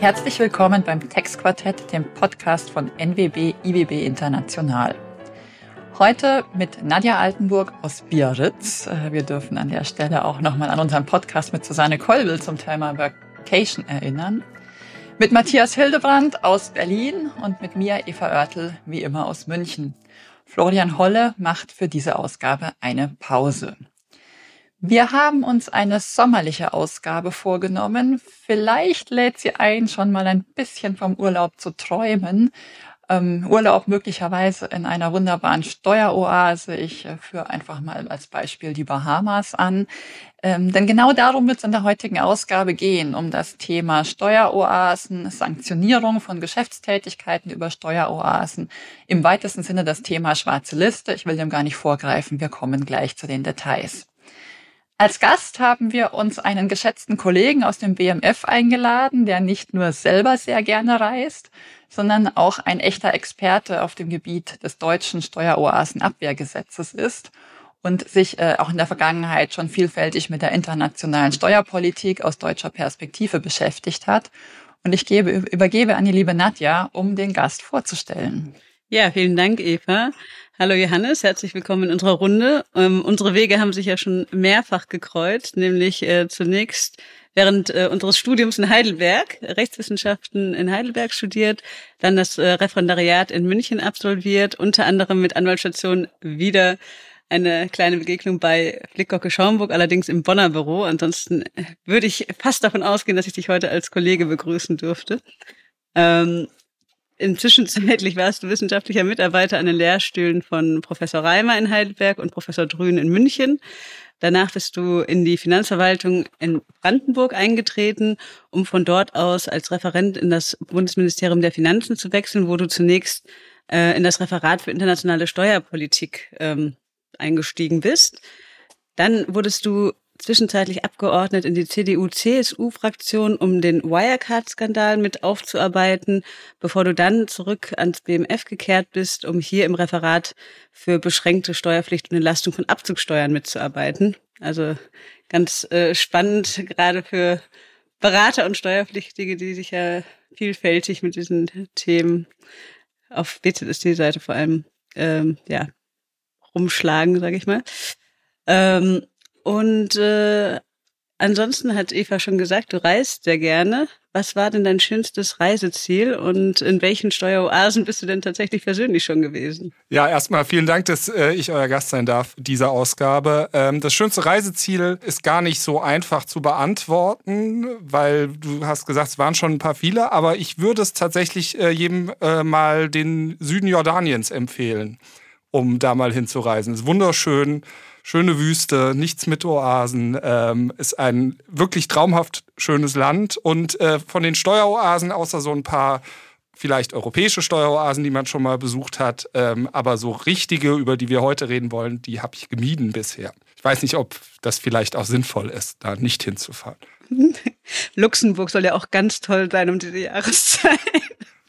Herzlich willkommen beim Textquartett, dem Podcast von NWB IWB International. Heute mit Nadja Altenburg aus Biarritz. Äh, wir dürfen an der Stelle auch nochmal an unseren Podcast mit Susanne Kolbel zum Thema Vacation erinnern. Mit Matthias Hildebrand aus Berlin und mit mir Eva Oertel, wie immer aus München. Florian Holle macht für diese Ausgabe eine Pause. Wir haben uns eine sommerliche Ausgabe vorgenommen. Vielleicht lädt sie ein, schon mal ein bisschen vom Urlaub zu träumen. Ähm, Urlaub möglicherweise in einer wunderbaren Steueroase. Ich äh, führe einfach mal als Beispiel die Bahamas an. Ähm, denn genau darum wird es in der heutigen Ausgabe gehen, um das Thema Steueroasen, Sanktionierung von Geschäftstätigkeiten über Steueroasen, im weitesten Sinne das Thema schwarze Liste. Ich will dem gar nicht vorgreifen, wir kommen gleich zu den Details. Als Gast haben wir uns einen geschätzten Kollegen aus dem BMF eingeladen, der nicht nur selber sehr gerne reist, sondern auch ein echter Experte auf dem Gebiet des deutschen Steueroasenabwehrgesetzes ist und sich äh, auch in der Vergangenheit schon vielfältig mit der internationalen Steuerpolitik aus deutscher Perspektive beschäftigt hat. Und ich gebe, übergebe an die liebe Nadja, um den Gast vorzustellen. Ja, vielen Dank, Eva. Hallo Johannes, herzlich willkommen in unserer Runde. Ähm, unsere Wege haben sich ja schon mehrfach gekreuzt, nämlich äh, zunächst während äh, unseres Studiums in Heidelberg, Rechtswissenschaften in Heidelberg studiert, dann das äh, Referendariat in München absolviert, unter anderem mit Anwaltsstation wieder eine kleine Begegnung bei Flickkocke Schaumburg, allerdings im Bonner Büro. Ansonsten würde ich fast davon ausgehen, dass ich dich heute als Kollege begrüßen dürfte. Ähm, Inzwischenzeitlich warst du wissenschaftlicher Mitarbeiter an den Lehrstühlen von Professor Reimer in Heidelberg und Professor Drün in München. Danach bist du in die Finanzverwaltung in Brandenburg eingetreten, um von dort aus als Referent in das Bundesministerium der Finanzen zu wechseln, wo du zunächst äh, in das Referat für internationale Steuerpolitik ähm, eingestiegen bist. Dann wurdest du zwischenzeitlich abgeordnet in die CDU-CSU-Fraktion, um den Wirecard-Skandal mit aufzuarbeiten, bevor du dann zurück ans BMF gekehrt bist, um hier im Referat für beschränkte Steuerpflicht und Entlastung von Abzugssteuern mitzuarbeiten. Also ganz äh, spannend, gerade für Berater und Steuerpflichtige, die sich ja vielfältig mit diesen Themen auf BZST-Seite vor allem ähm, ja rumschlagen, sage ich mal. Ähm, und äh, ansonsten hat Eva schon gesagt, du reist sehr gerne. Was war denn dein schönstes Reiseziel und in welchen Steueroasen bist du denn tatsächlich persönlich schon gewesen? Ja, erstmal vielen Dank, dass äh, ich euer Gast sein darf, dieser Ausgabe. Ähm, das schönste Reiseziel ist gar nicht so einfach zu beantworten, weil du hast gesagt, es waren schon ein paar viele, aber ich würde es tatsächlich äh, jedem äh, mal den Süden Jordaniens empfehlen, um da mal hinzureisen. Es ist wunderschön schöne Wüste, nichts mit Oasen, ähm, ist ein wirklich traumhaft schönes Land. Und äh, von den Steueroasen, außer so ein paar vielleicht europäische Steueroasen, die man schon mal besucht hat, ähm, aber so richtige, über die wir heute reden wollen, die habe ich gemieden bisher. Ich weiß nicht, ob das vielleicht auch sinnvoll ist, da nicht hinzufahren. Luxemburg soll ja auch ganz toll sein um diese Jahreszeit.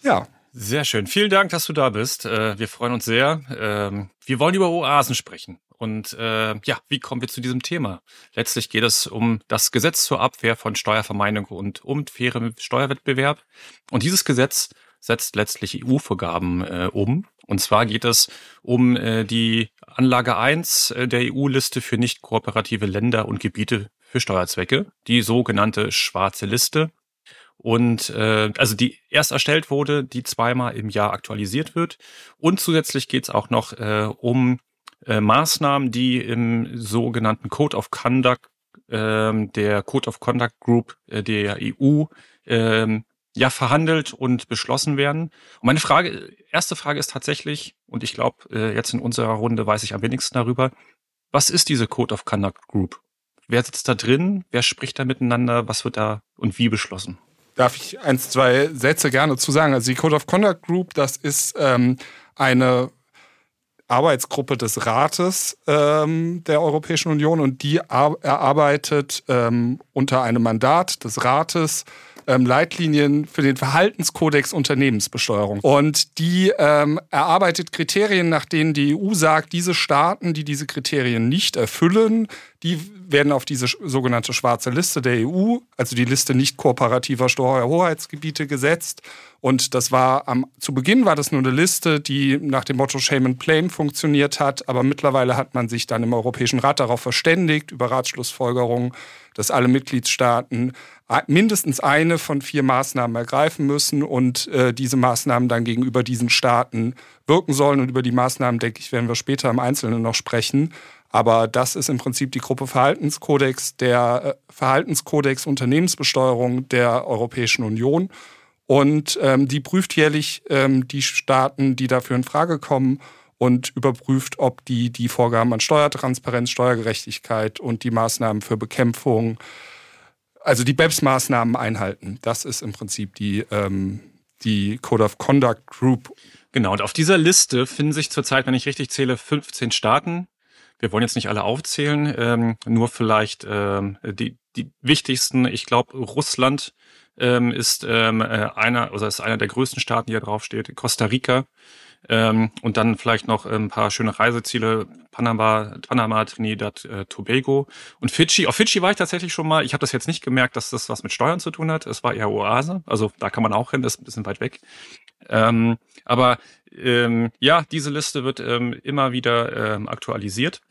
Ja. Sehr schön. Vielen Dank, dass du da bist. Äh, wir freuen uns sehr. Ähm, wir wollen über Oasen sprechen. Und äh, ja, wie kommen wir zu diesem Thema? Letztlich geht es um das Gesetz zur Abwehr von Steuervermeidung und um fairen Steuerwettbewerb. Und dieses Gesetz setzt letztlich EU-Vorgaben äh, um. Und zwar geht es um die Anlage 1 äh, der EU-Liste für nicht kooperative Länder und Gebiete für Steuerzwecke, die sogenannte schwarze Liste. Und äh, also die erst erstellt wurde, die zweimal im Jahr aktualisiert wird. Und zusätzlich geht es auch noch äh, um äh, Maßnahmen, die im sogenannten Code of Conduct ähm, der Code of Conduct Group äh, der EU ähm, ja verhandelt und beschlossen werden. Und meine Frage, erste Frage ist tatsächlich, und ich glaube, äh, jetzt in unserer Runde weiß ich am wenigsten darüber, was ist diese Code of Conduct Group? Wer sitzt da drin? Wer spricht da miteinander? Was wird da und wie beschlossen? Darf ich eins, zwei Sätze gerne zu sagen? Also die Code of Conduct Group, das ist ähm, eine Arbeitsgruppe des Rates ähm, der Europäischen Union und die erarbeitet ähm, unter einem Mandat des Rates ähm, Leitlinien für den Verhaltenskodex Unternehmensbesteuerung. Und die ähm, erarbeitet Kriterien, nach denen die EU sagt, diese Staaten, die diese Kriterien nicht erfüllen, Die werden auf diese sogenannte schwarze Liste der EU, also die Liste nicht kooperativer Steuerhoheitsgebiete gesetzt. Und das war am, zu Beginn war das nur eine Liste, die nach dem Motto Shame and Blame funktioniert hat. Aber mittlerweile hat man sich dann im Europäischen Rat darauf verständigt, über Ratschlussfolgerungen, dass alle Mitgliedstaaten mindestens eine von vier Maßnahmen ergreifen müssen und äh, diese Maßnahmen dann gegenüber diesen Staaten wirken sollen. Und über die Maßnahmen, denke ich, werden wir später im Einzelnen noch sprechen. Aber das ist im Prinzip die Gruppe Verhaltenskodex, der äh, Verhaltenskodex Unternehmensbesteuerung der Europäischen Union. Und ähm, die prüft jährlich ähm, die Staaten, die dafür in Frage kommen und überprüft, ob die die Vorgaben an Steuertransparenz, Steuergerechtigkeit und die Maßnahmen für Bekämpfung, also die BEPS-Maßnahmen einhalten. Das ist im Prinzip die, ähm, die Code of Conduct Group. Genau, und auf dieser Liste finden sich zurzeit, wenn ich richtig zähle, 15 Staaten. Wir wollen jetzt nicht alle aufzählen, ähm, nur vielleicht ähm, die, die wichtigsten. Ich glaube, Russland ähm, ist ähm, äh, einer, oder ist einer der größten Staaten, die da draufsteht. Costa Rica. Ähm, und dann vielleicht noch ein paar schöne Reiseziele, Panama, Panama Trinidad, äh, Tobago und Fidschi. Auf Fidschi war ich tatsächlich schon mal. Ich habe das jetzt nicht gemerkt, dass das was mit Steuern zu tun hat. Es war eher Oase. Also da kann man auch hin, das ist ein bisschen weit weg. Ähm, aber ähm, ja, diese Liste wird ähm, immer wieder ähm, aktualisiert.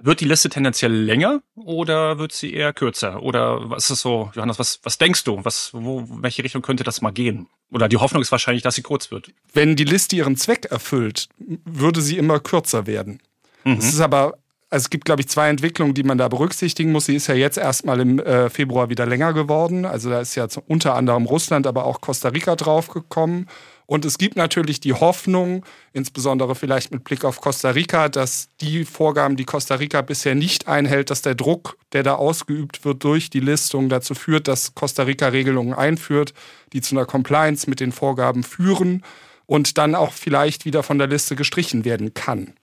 Wird die Liste tendenziell länger oder wird sie eher kürzer? Oder was ist so, Johannes, was, was denkst du? Was, wo, welche Richtung könnte das mal gehen? Oder die Hoffnung ist wahrscheinlich, dass sie kurz wird. Wenn die Liste ihren Zweck erfüllt, würde sie immer kürzer werden. Mhm. Es ist aber, also es gibt, glaube ich, zwei Entwicklungen, die man da berücksichtigen muss. Sie ist ja jetzt erstmal im äh, Februar wieder länger geworden. Also da ist ja unter anderem Russland, aber auch Costa Rica draufgekommen. Und es gibt natürlich die Hoffnung, insbesondere vielleicht mit Blick auf Costa Rica, dass die Vorgaben, die Costa Rica bisher nicht einhält, dass der Druck, der da ausgeübt wird durch die Listung, dazu führt, dass Costa Rica Regelungen einführt, die zu einer Compliance mit den Vorgaben führen und dann auch vielleicht wieder von der Liste gestrichen werden kann.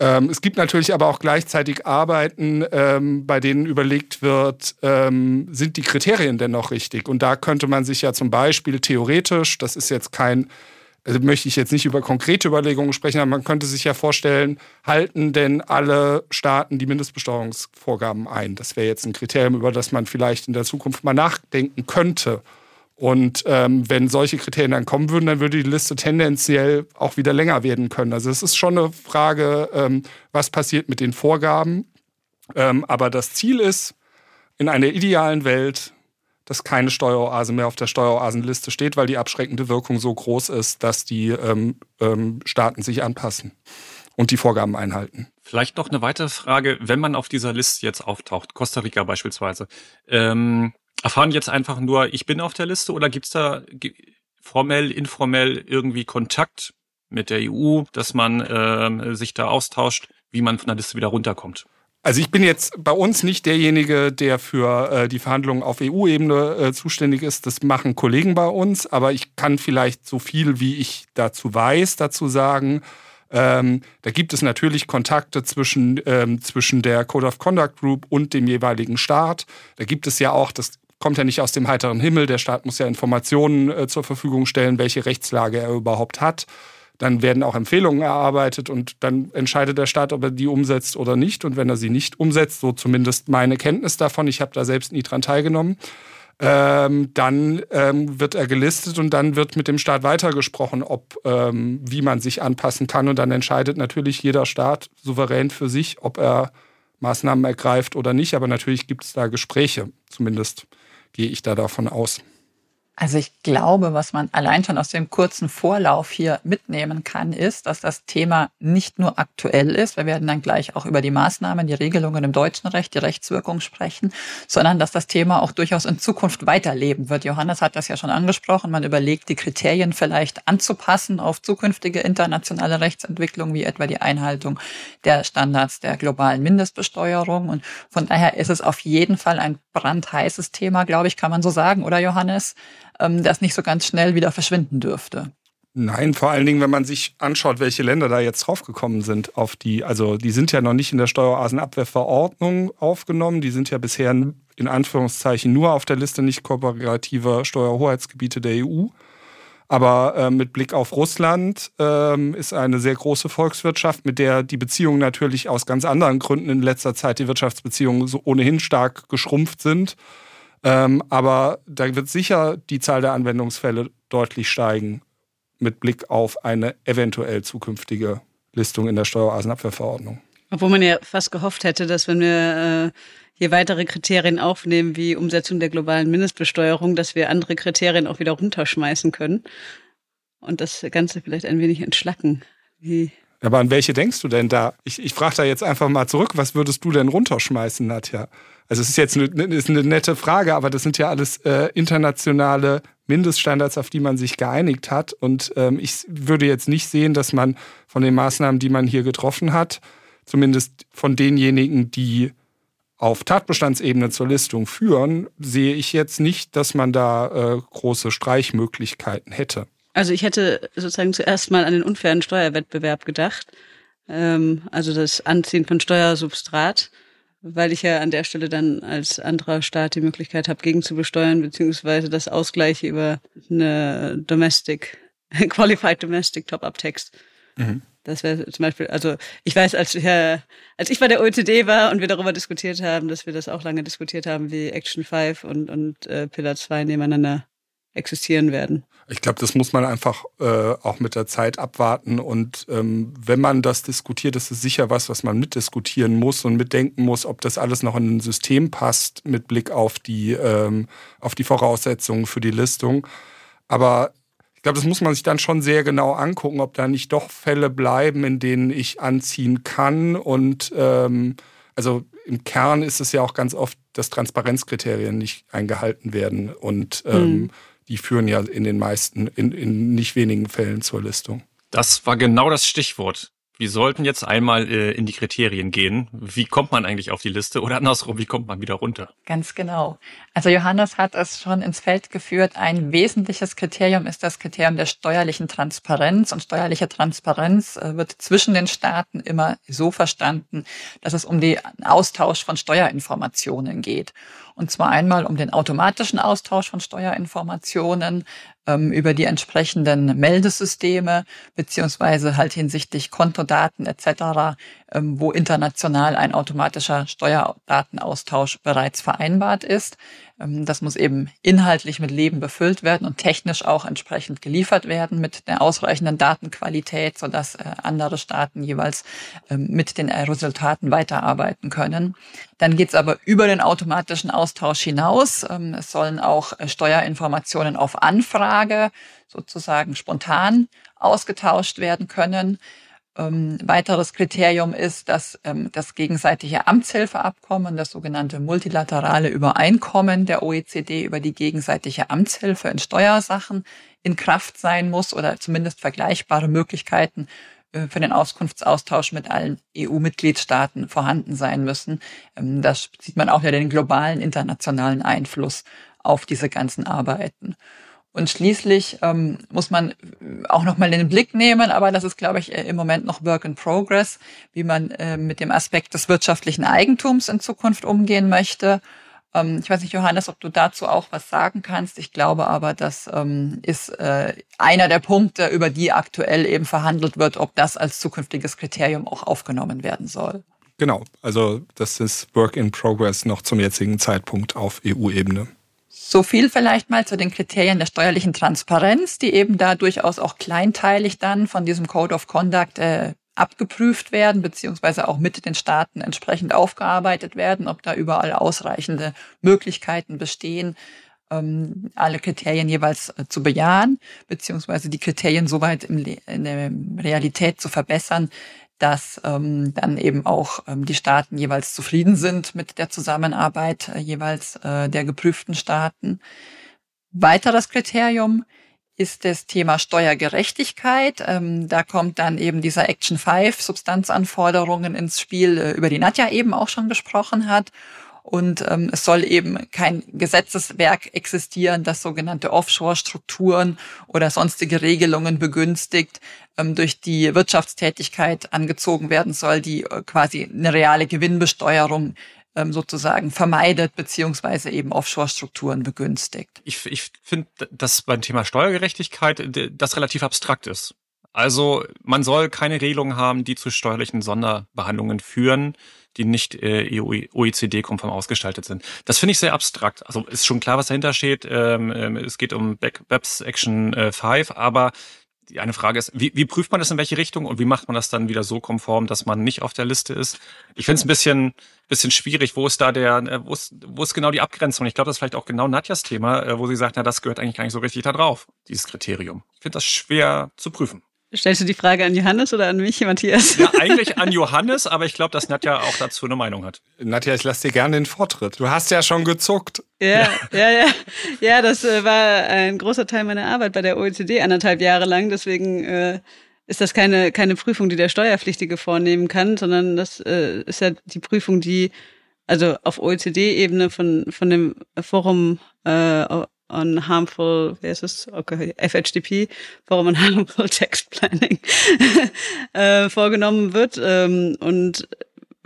Ähm, es gibt natürlich aber auch gleichzeitig Arbeiten, ähm, bei denen überlegt wird, ähm, sind die Kriterien denn noch richtig? Und da könnte man sich ja zum Beispiel theoretisch, das ist jetzt kein, also möchte ich jetzt nicht über konkrete Überlegungen sprechen, aber man könnte sich ja vorstellen, halten denn alle Staaten die Mindestbesteuerungsvorgaben ein? Das wäre jetzt ein Kriterium, über das man vielleicht in der Zukunft mal nachdenken könnte. Und ähm, wenn solche Kriterien dann kommen würden, dann würde die Liste tendenziell auch wieder länger werden können. Also es ist schon eine Frage, ähm, was passiert mit den Vorgaben. Ähm, aber das Ziel ist, in einer idealen Welt, dass keine Steueroase mehr auf der Steueroasenliste steht, weil die abschreckende Wirkung so groß ist, dass die ähm, ähm, Staaten sich anpassen und die Vorgaben einhalten. Vielleicht noch eine weitere Frage, wenn man auf dieser Liste jetzt auftaucht, Costa Rica beispielsweise, ähm, erfahren jetzt einfach nur, ich bin auf der Liste oder gibt's da formell, informell irgendwie Kontakt mit der EU, dass man äh, sich da austauscht, wie man von der Liste wieder runterkommt? Also ich bin jetzt bei uns nicht derjenige, der für äh, die Verhandlungen auf EU-Ebene äh, zuständig ist. Das machen Kollegen bei uns, aber ich kann vielleicht so viel, wie ich dazu weiß, dazu sagen. Ähm, da gibt es natürlich Kontakte zwischen, ähm, zwischen der Code of Conduct Group und dem jeweiligen Staat. Da gibt es ja auch, das kommt ja nicht aus dem heiteren Himmel. Der Staat muss ja Informationen äh, zur Verfügung stellen, welche Rechtslage er überhaupt hat. Dann werden auch Empfehlungen erarbeitet und dann entscheidet der Staat, ob er die umsetzt oder nicht. Und wenn er sie nicht umsetzt, so zumindest meine Kenntnis davon, ich habe da selbst nie dran teilgenommen, ähm, dann ähm, wird er gelistet und dann wird mit dem Staat weitergesprochen, ob ähm, wie man sich anpassen kann. Und dann entscheidet natürlich jeder Staat souverän für sich, ob er Maßnahmen ergreift oder nicht. Aber natürlich gibt es da Gespräche, zumindest gehe ich da davon aus. Also ich glaube, was man allein schon aus dem kurzen Vorlauf hier mitnehmen kann, ist, dass das Thema nicht nur aktuell ist, wir werden dann gleich auch über die Maßnahmen, die Regelungen im deutschen Recht, die Rechtswirkung sprechen, sondern dass das Thema auch durchaus in Zukunft weiterleben wird. Johannes hat das ja schon angesprochen, man überlegt, die Kriterien vielleicht anzupassen auf zukünftige internationale Rechtsentwicklungen, wie etwa die Einhaltung der Standards der globalen Mindestbesteuerung. Und von daher ist es auf jeden Fall ein brandheißes Thema, glaube ich, kann man so sagen, oder Johannes? Ähm, das nicht so ganz schnell wieder verschwinden dürfte. Nein, vor allen Dingen, wenn man sich anschaut, welche Länder da jetzt draufgekommen sind auf die, also die sind ja noch nicht in der Steueroasenabwehrverordnung aufgenommen, die sind ja bisher in Anführungszeichen nur auf der Liste nicht kooperativer Steuerhoheitsgebiete der EU. Aber äh, mit Blick auf Russland ähm, ist eine sehr große Volkswirtschaft, mit der die Beziehungen natürlich aus ganz anderen Gründen in letzter Zeit die Wirtschaftsbeziehungen so ohnehin stark geschrumpft sind. Ähm, aber da wird sicher die Zahl der Anwendungsfälle deutlich steigen mit Blick auf eine eventuell zukünftige Listung in der Steueroasenabwehrverordnung. Obwohl man ja fast gehofft hätte, dass wenn wir äh, hier weitere Kriterien aufnehmen, wie Umsetzung der globalen Mindestbesteuerung, dass wir andere Kriterien auch wieder runterschmeißen können und das Ganze vielleicht ein wenig entschlacken. Wie aber an welche denkst du denn da? Ich, ich frage da jetzt einfach mal zurück, was würdest du denn runterschmeißen, Nadja? Also es ist jetzt eine, ist eine nette Frage, aber das sind ja alles äh, internationale Mindeststandards, auf die man sich geeinigt hat. Und ähm, ich würde jetzt nicht sehen, dass man von den Maßnahmen, die man hier getroffen hat, zumindest von denjenigen, die auf Tatbestandsebene zur Listung führen, sehe ich jetzt nicht, dass man da äh, große Streichmöglichkeiten hätte. Also ich hätte sozusagen zuerst mal an den unfairen Steuerwettbewerb gedacht, ähm, also das Anziehen von Steuersubstrat, weil ich ja an der Stelle dann als anderer Staat die Möglichkeit habe, gegenzubesteuern, beziehungsweise das Ausgleiche über eine Domestic, Qualified Domestic Top-Up-Text. Mhm. Das wäre zum Beispiel, also ich weiß, als, ich, als ich bei der OECD war und wir darüber diskutiert haben, dass wir das auch lange diskutiert haben, wie Action 5 und, und äh, Pillar 2 nebeneinander existieren werden. Ich glaube, das muss man einfach äh, auch mit der Zeit abwarten. Und ähm, wenn man das diskutiert, ist es sicher was, was man mitdiskutieren muss und mitdenken muss, ob das alles noch in ein System passt mit Blick auf die, ähm, auf die Voraussetzungen für die Listung. Aber ich glaube, das muss man sich dann schon sehr genau angucken, ob da nicht doch Fälle bleiben, in denen ich anziehen kann. Und ähm, also im Kern ist es ja auch ganz oft, dass Transparenzkriterien nicht eingehalten werden. Und ähm, mhm die führen ja in den meisten, in, in nicht wenigen Fällen zur Listung. Das war genau das Stichwort. Wir sollten jetzt einmal äh, in die Kriterien gehen. Wie kommt man eigentlich auf die Liste oder andersrum, wie kommt man wieder runter? Ganz genau. Also Johannes hat es schon ins Feld geführt. Ein wesentliches Kriterium ist das Kriterium der steuerlichen Transparenz. Und steuerliche Transparenz äh, wird zwischen den Staaten immer so verstanden, dass es um den Austausch von Steuerinformationen geht. Und zwar einmal um den automatischen Austausch von Steuerinformationen ähm, über die entsprechenden Meldesysteme, beziehungsweise halt hinsichtlich Kontodaten etc., ähm, wo international ein automatischer Steuerdatenaustausch bereits vereinbart ist. Ähm, das muss eben inhaltlich mit Leben befüllt werden und technisch auch entsprechend geliefert werden mit der ausreichenden Datenqualität, sodass äh, andere Staaten jeweils ähm, mit den Resultaten weiterarbeiten können. Dann geht es aber über den automatischen Austausch hinaus. Ähm, es sollen auch äh, Steuerinformationen auf Anfrage sozusagen spontan ausgetauscht werden können. Ähm, weiteres Kriterium ist, dass ähm, das gegenseitige Amtshilfeabkommen, das sogenannte multilaterale Übereinkommen der OECD über die gegenseitige Amtshilfe in Steuersachen in Kraft sein muss oder zumindest vergleichbare Möglichkeiten äh, für den Auskunftsaustausch mit allen EU-Mitgliedstaaten vorhanden sein müssen. Ähm, das sieht man auch ja den globalen internationalen Einfluss auf diese ganzen Arbeiten. Und schließlich ähm, muss man auch nochmal den Blick nehmen, aber das ist, glaube ich, im Moment noch Work in Progress, wie man äh, mit dem Aspekt des wirtschaftlichen Eigentums in Zukunft umgehen möchte. Ähm, ich weiß nicht, Johannes, ob du dazu auch was sagen kannst. Ich glaube aber, das ähm, ist äh, einer der Punkte, über die aktuell eben verhandelt wird, ob das als zukünftiges Kriterium auch aufgenommen werden soll. Genau, also das ist Work in Progress noch zum jetzigen Zeitpunkt auf EU-Ebene. So viel vielleicht mal zu den Kriterien der steuerlichen Transparenz, die eben da durchaus auch kleinteilig dann von diesem Code of Conduct äh, abgeprüft werden, beziehungsweise auch mit den Staaten entsprechend aufgearbeitet werden, ob da überall ausreichende Möglichkeiten bestehen, ähm, alle Kriterien jeweils äh, zu bejahen, beziehungsweise die Kriterien soweit in der Realität zu verbessern, dass ähm, dann eben auch ähm, die Staaten jeweils zufrieden sind mit der Zusammenarbeit äh, jeweils äh, der geprüften Staaten. Weiteres Kriterium ist das Thema Steuergerechtigkeit. Ähm, da kommt dann eben dieser Action 5 Substanzanforderungen ins Spiel, äh, über die Nadja eben auch schon gesprochen hat. Und ähm, es soll eben kein Gesetzeswerk existieren, das sogenannte Offshore-Strukturen oder sonstige Regelungen begünstigt, ähm, durch die Wirtschaftstätigkeit angezogen werden soll, die äh, quasi eine reale Gewinnbesteuerung ähm, sozusagen vermeidet beziehungsweise eben Offshore-Strukturen begünstigt. Ich, ich finde, dass beim Thema Steuergerechtigkeit das relativ abstrakt ist. Also man soll keine Regelungen haben, die zu steuerlichen Sonderbehandlungen führen, die nicht äh, OECD-konform ausgestaltet sind. Das finde ich sehr abstrakt. Also ist schon klar, was dahinter steht. Ähm, ähm, es geht um BEPS Action äh, 5, aber die eine Frage ist, wie, wie prüft man das in welche Richtung und wie macht man das dann wieder so konform, dass man nicht auf der Liste ist? Ich finde es ein bisschen, bisschen schwierig. Wo ist da der, äh, wo ist, wo ist genau die Abgrenzung? Ich glaube, das ist vielleicht auch genau Nadjas Thema, äh, wo sie sagt, na, das gehört eigentlich gar nicht so richtig da drauf, dieses Kriterium. Ich finde das schwer zu prüfen. Stellst du die Frage an Johannes oder an mich, Matthias? Ja, eigentlich an Johannes, aber ich glaube, dass Nadja auch dazu eine Meinung hat. Nadja, ich lasse dir gerne den Vortritt. Du hast ja schon gezuckt. Ja, ja, ja. Ja, das äh, war ein großer Teil meiner Arbeit bei der OECD anderthalb Jahre lang. Deswegen äh, ist das keine, keine Prüfung, die der Steuerpflichtige vornehmen kann, sondern das äh, ist ja die Prüfung, die also auf OECD-Ebene von, von dem Forum äh, on harmful, wie heißt es? Okay, FHDP, Forum on harmful text planning, äh, vorgenommen wird. Ähm, und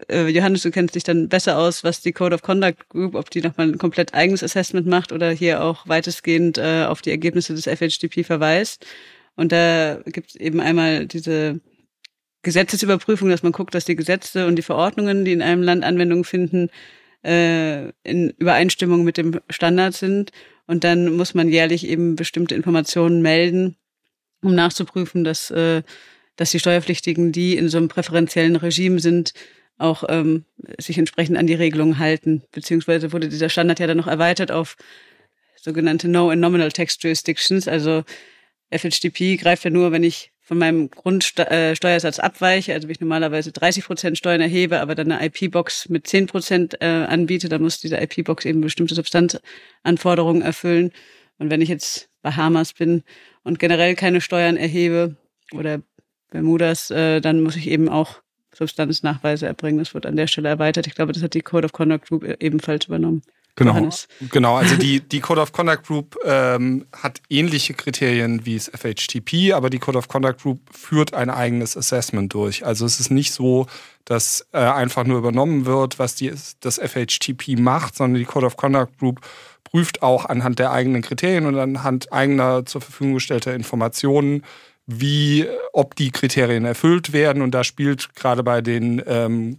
äh, Johannes, du kennst dich dann besser aus, was die Code of Conduct Group, ob die nochmal ein komplett eigenes Assessment macht oder hier auch weitestgehend äh, auf die Ergebnisse des FHDP verweist. Und da gibt es eben einmal diese Gesetzesüberprüfung, dass man guckt, dass die Gesetze und die Verordnungen, die in einem Land Anwendung finden, äh, in Übereinstimmung mit dem Standard sind. Und dann muss man jährlich eben bestimmte Informationen melden, um nachzuprüfen, dass, äh, dass die Steuerpflichtigen, die in so einem präferenziellen Regime sind, auch ähm, sich entsprechend an die Regelungen halten. Beziehungsweise wurde dieser Standard ja dann noch erweitert auf sogenannte No and Nominal Tax Jurisdictions. Also FHDP greift ja nur, wenn ich von meinem Grundsteuersatz äh, abweiche, also wenn ich normalerweise 30 Prozent Steuern erhebe, aber dann eine IP-Box mit 10 Prozent äh, anbiete, dann muss diese IP-Box eben bestimmte Substanzanforderungen erfüllen. Und wenn ich jetzt Bahamas bin und generell keine Steuern erhebe oder Bermudas, äh, dann muss ich eben auch Substanznachweise erbringen. Das wird an der Stelle erweitert. Ich glaube, das hat die Code of Conduct Group ebenfalls übernommen. Genau, Johannes. genau. Also die, die Code of Conduct Group ähm, hat ähnliche Kriterien wie das FHTP, aber die Code of Conduct Group führt ein eigenes Assessment durch. Also es ist nicht so, dass äh, einfach nur übernommen wird, was die, das FHTP macht, sondern die Code of Conduct Group prüft auch anhand der eigenen Kriterien und anhand eigener zur Verfügung gestellter Informationen, wie, ob die Kriterien erfüllt werden. Und da spielt gerade bei den ähm,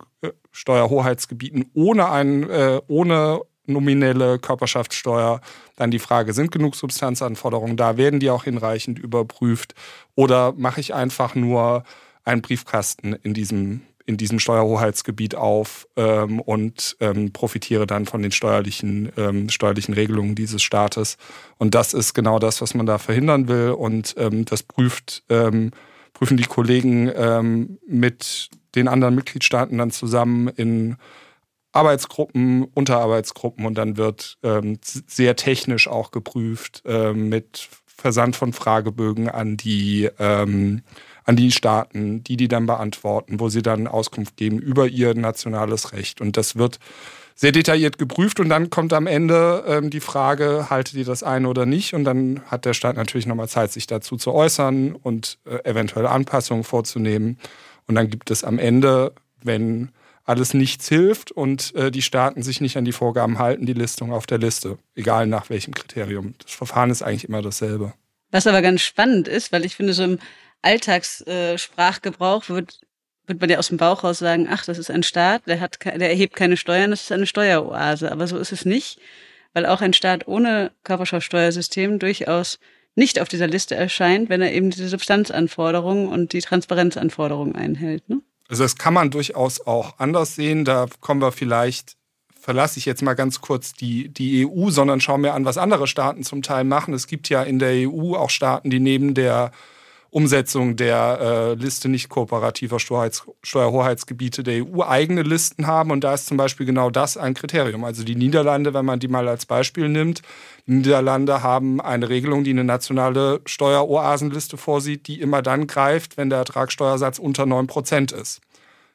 Steuerhoheitsgebieten ohne ein, äh, ohne nominelle Körperschaftssteuer. Dann die Frage, sind genug Substanzanforderungen da? Werden die auch hinreichend überprüft? Oder mache ich einfach nur einen Briefkasten in diesem, in diesem Steuerhoheitsgebiet auf ähm, und ähm, profitiere dann von den steuerlichen, ähm, steuerlichen Regelungen dieses Staates? Und das ist genau das, was man da verhindern will. Und ähm, das prüft, ähm, prüfen die Kollegen ähm, mit den anderen Mitgliedstaaten dann zusammen in Arbeitsgruppen, Unterarbeitsgruppen und dann wird ähm, sehr technisch auch geprüft ähm, mit Versand von Fragebögen an die, ähm, an die Staaten, die die dann beantworten, wo sie dann Auskunft geben über ihr nationales Recht. Und das wird sehr detailliert geprüft und dann kommt am Ende ähm, die Frage, haltet ihr das ein oder nicht? Und dann hat der Staat natürlich nochmal Zeit, sich dazu zu äußern und äh, eventuelle Anpassungen vorzunehmen. Und dann gibt es am Ende, wenn alles nichts hilft und äh, die Staaten sich nicht an die Vorgaben halten, die Listung auf der Liste, egal nach welchem Kriterium. Das Verfahren ist eigentlich immer dasselbe. Was aber ganz spannend ist, weil ich finde, so im Alltagssprachgebrauch wird, wird man ja aus dem Bauch raus sagen, ach, das ist ein Staat, der, hat, der erhebt keine Steuern, das ist eine Steueroase. Aber so ist es nicht, weil auch ein Staat ohne Körperschaftsteuersystem durchaus nicht auf dieser Liste erscheint, wenn er eben diese Substanzanforderungen und die Transparenzanforderungen einhält. Ne? Also das kann man durchaus auch anders sehen. Da kommen wir vielleicht, verlasse ich jetzt mal ganz kurz die, die EU, sondern schauen mir an, was andere Staaten zum Teil machen. Es gibt ja in der EU auch Staaten, die neben der Umsetzung der äh, Liste nicht kooperativer Steuerhoheitsgebiete der EU eigene Listen haben. Und da ist zum Beispiel genau das ein Kriterium. Also die Niederlande, wenn man die mal als Beispiel nimmt, die Niederlande haben eine Regelung, die eine nationale Steueroasenliste vorsieht, die immer dann greift, wenn der Ertragssteuersatz unter 9 Prozent ist.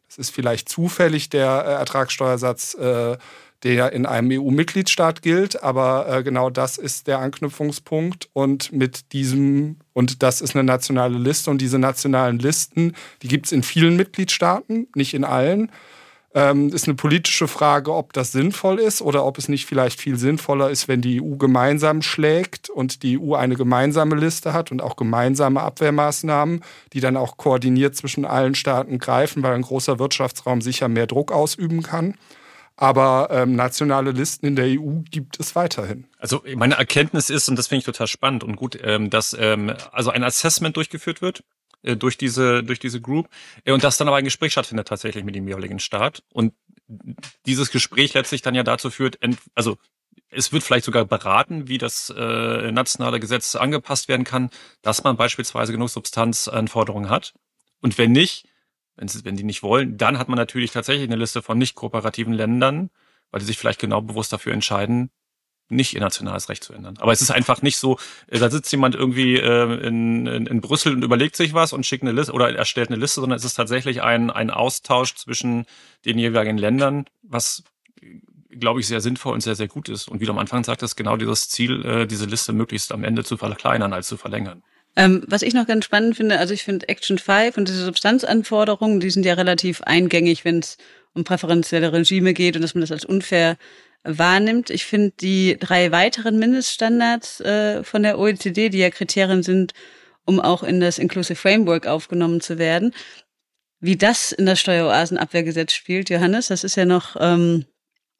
Es ist vielleicht zufällig der äh, Ertragssteuersatz äh, der in einem EU-Mitgliedstaat gilt. Aber äh, genau das ist der Anknüpfungspunkt. Und mit diesem, und das ist eine nationale Liste. Und diese nationalen Listen, die gibt es in vielen Mitgliedstaaten, nicht in allen. Ähm, ist eine politische Frage, ob das sinnvoll ist oder ob es nicht vielleicht viel sinnvoller ist, wenn die EU gemeinsam schlägt und die EU eine gemeinsame Liste hat und auch gemeinsame Abwehrmaßnahmen, die dann auch koordiniert zwischen allen Staaten greifen, weil ein großer Wirtschaftsraum sicher mehr Druck ausüben kann. Aber ähm, nationale Listen in der EU gibt es weiterhin. Also meine Erkenntnis ist, und das finde ich total spannend und gut, ähm, dass ähm, also ein Assessment durchgeführt wird äh, durch diese durch diese Group äh, und dass dann aber ein Gespräch stattfindet tatsächlich mit dem jeweiligen Staat und dieses Gespräch letztlich dann ja dazu führt, also es wird vielleicht sogar beraten, wie das äh, nationale Gesetz angepasst werden kann, dass man beispielsweise genug Substanzanforderungen hat. Und wenn nicht, wenn die nicht wollen, dann hat man natürlich tatsächlich eine Liste von nicht kooperativen Ländern, weil die sich vielleicht genau bewusst dafür entscheiden, nicht ihr nationales Recht zu ändern. Aber es ist einfach nicht so, äh, da sitzt jemand irgendwie äh, in, in, in Brüssel und überlegt sich was und schickt eine Liste oder erstellt eine Liste, sondern es ist tatsächlich ein, ein Austausch zwischen den jeweiligen Ländern, was glaube ich, sehr sinnvoll und sehr, sehr gut ist. Und wie du am Anfang sagtest, genau dieses Ziel, äh, diese Liste möglichst am Ende zu verkleinern als zu verlängern. Ähm, was ich noch ganz spannend finde, also ich finde Action 5 und diese Substanzanforderungen, die sind ja relativ eingängig, wenn es um präferenzielle Regime geht und dass man das als unfair wahrnimmt. Ich finde die drei weiteren Mindeststandards äh, von der OECD, die ja Kriterien sind, um auch in das Inclusive Framework aufgenommen zu werden, wie das in das Steueroasenabwehrgesetz spielt, Johannes, das ist ja noch ähm,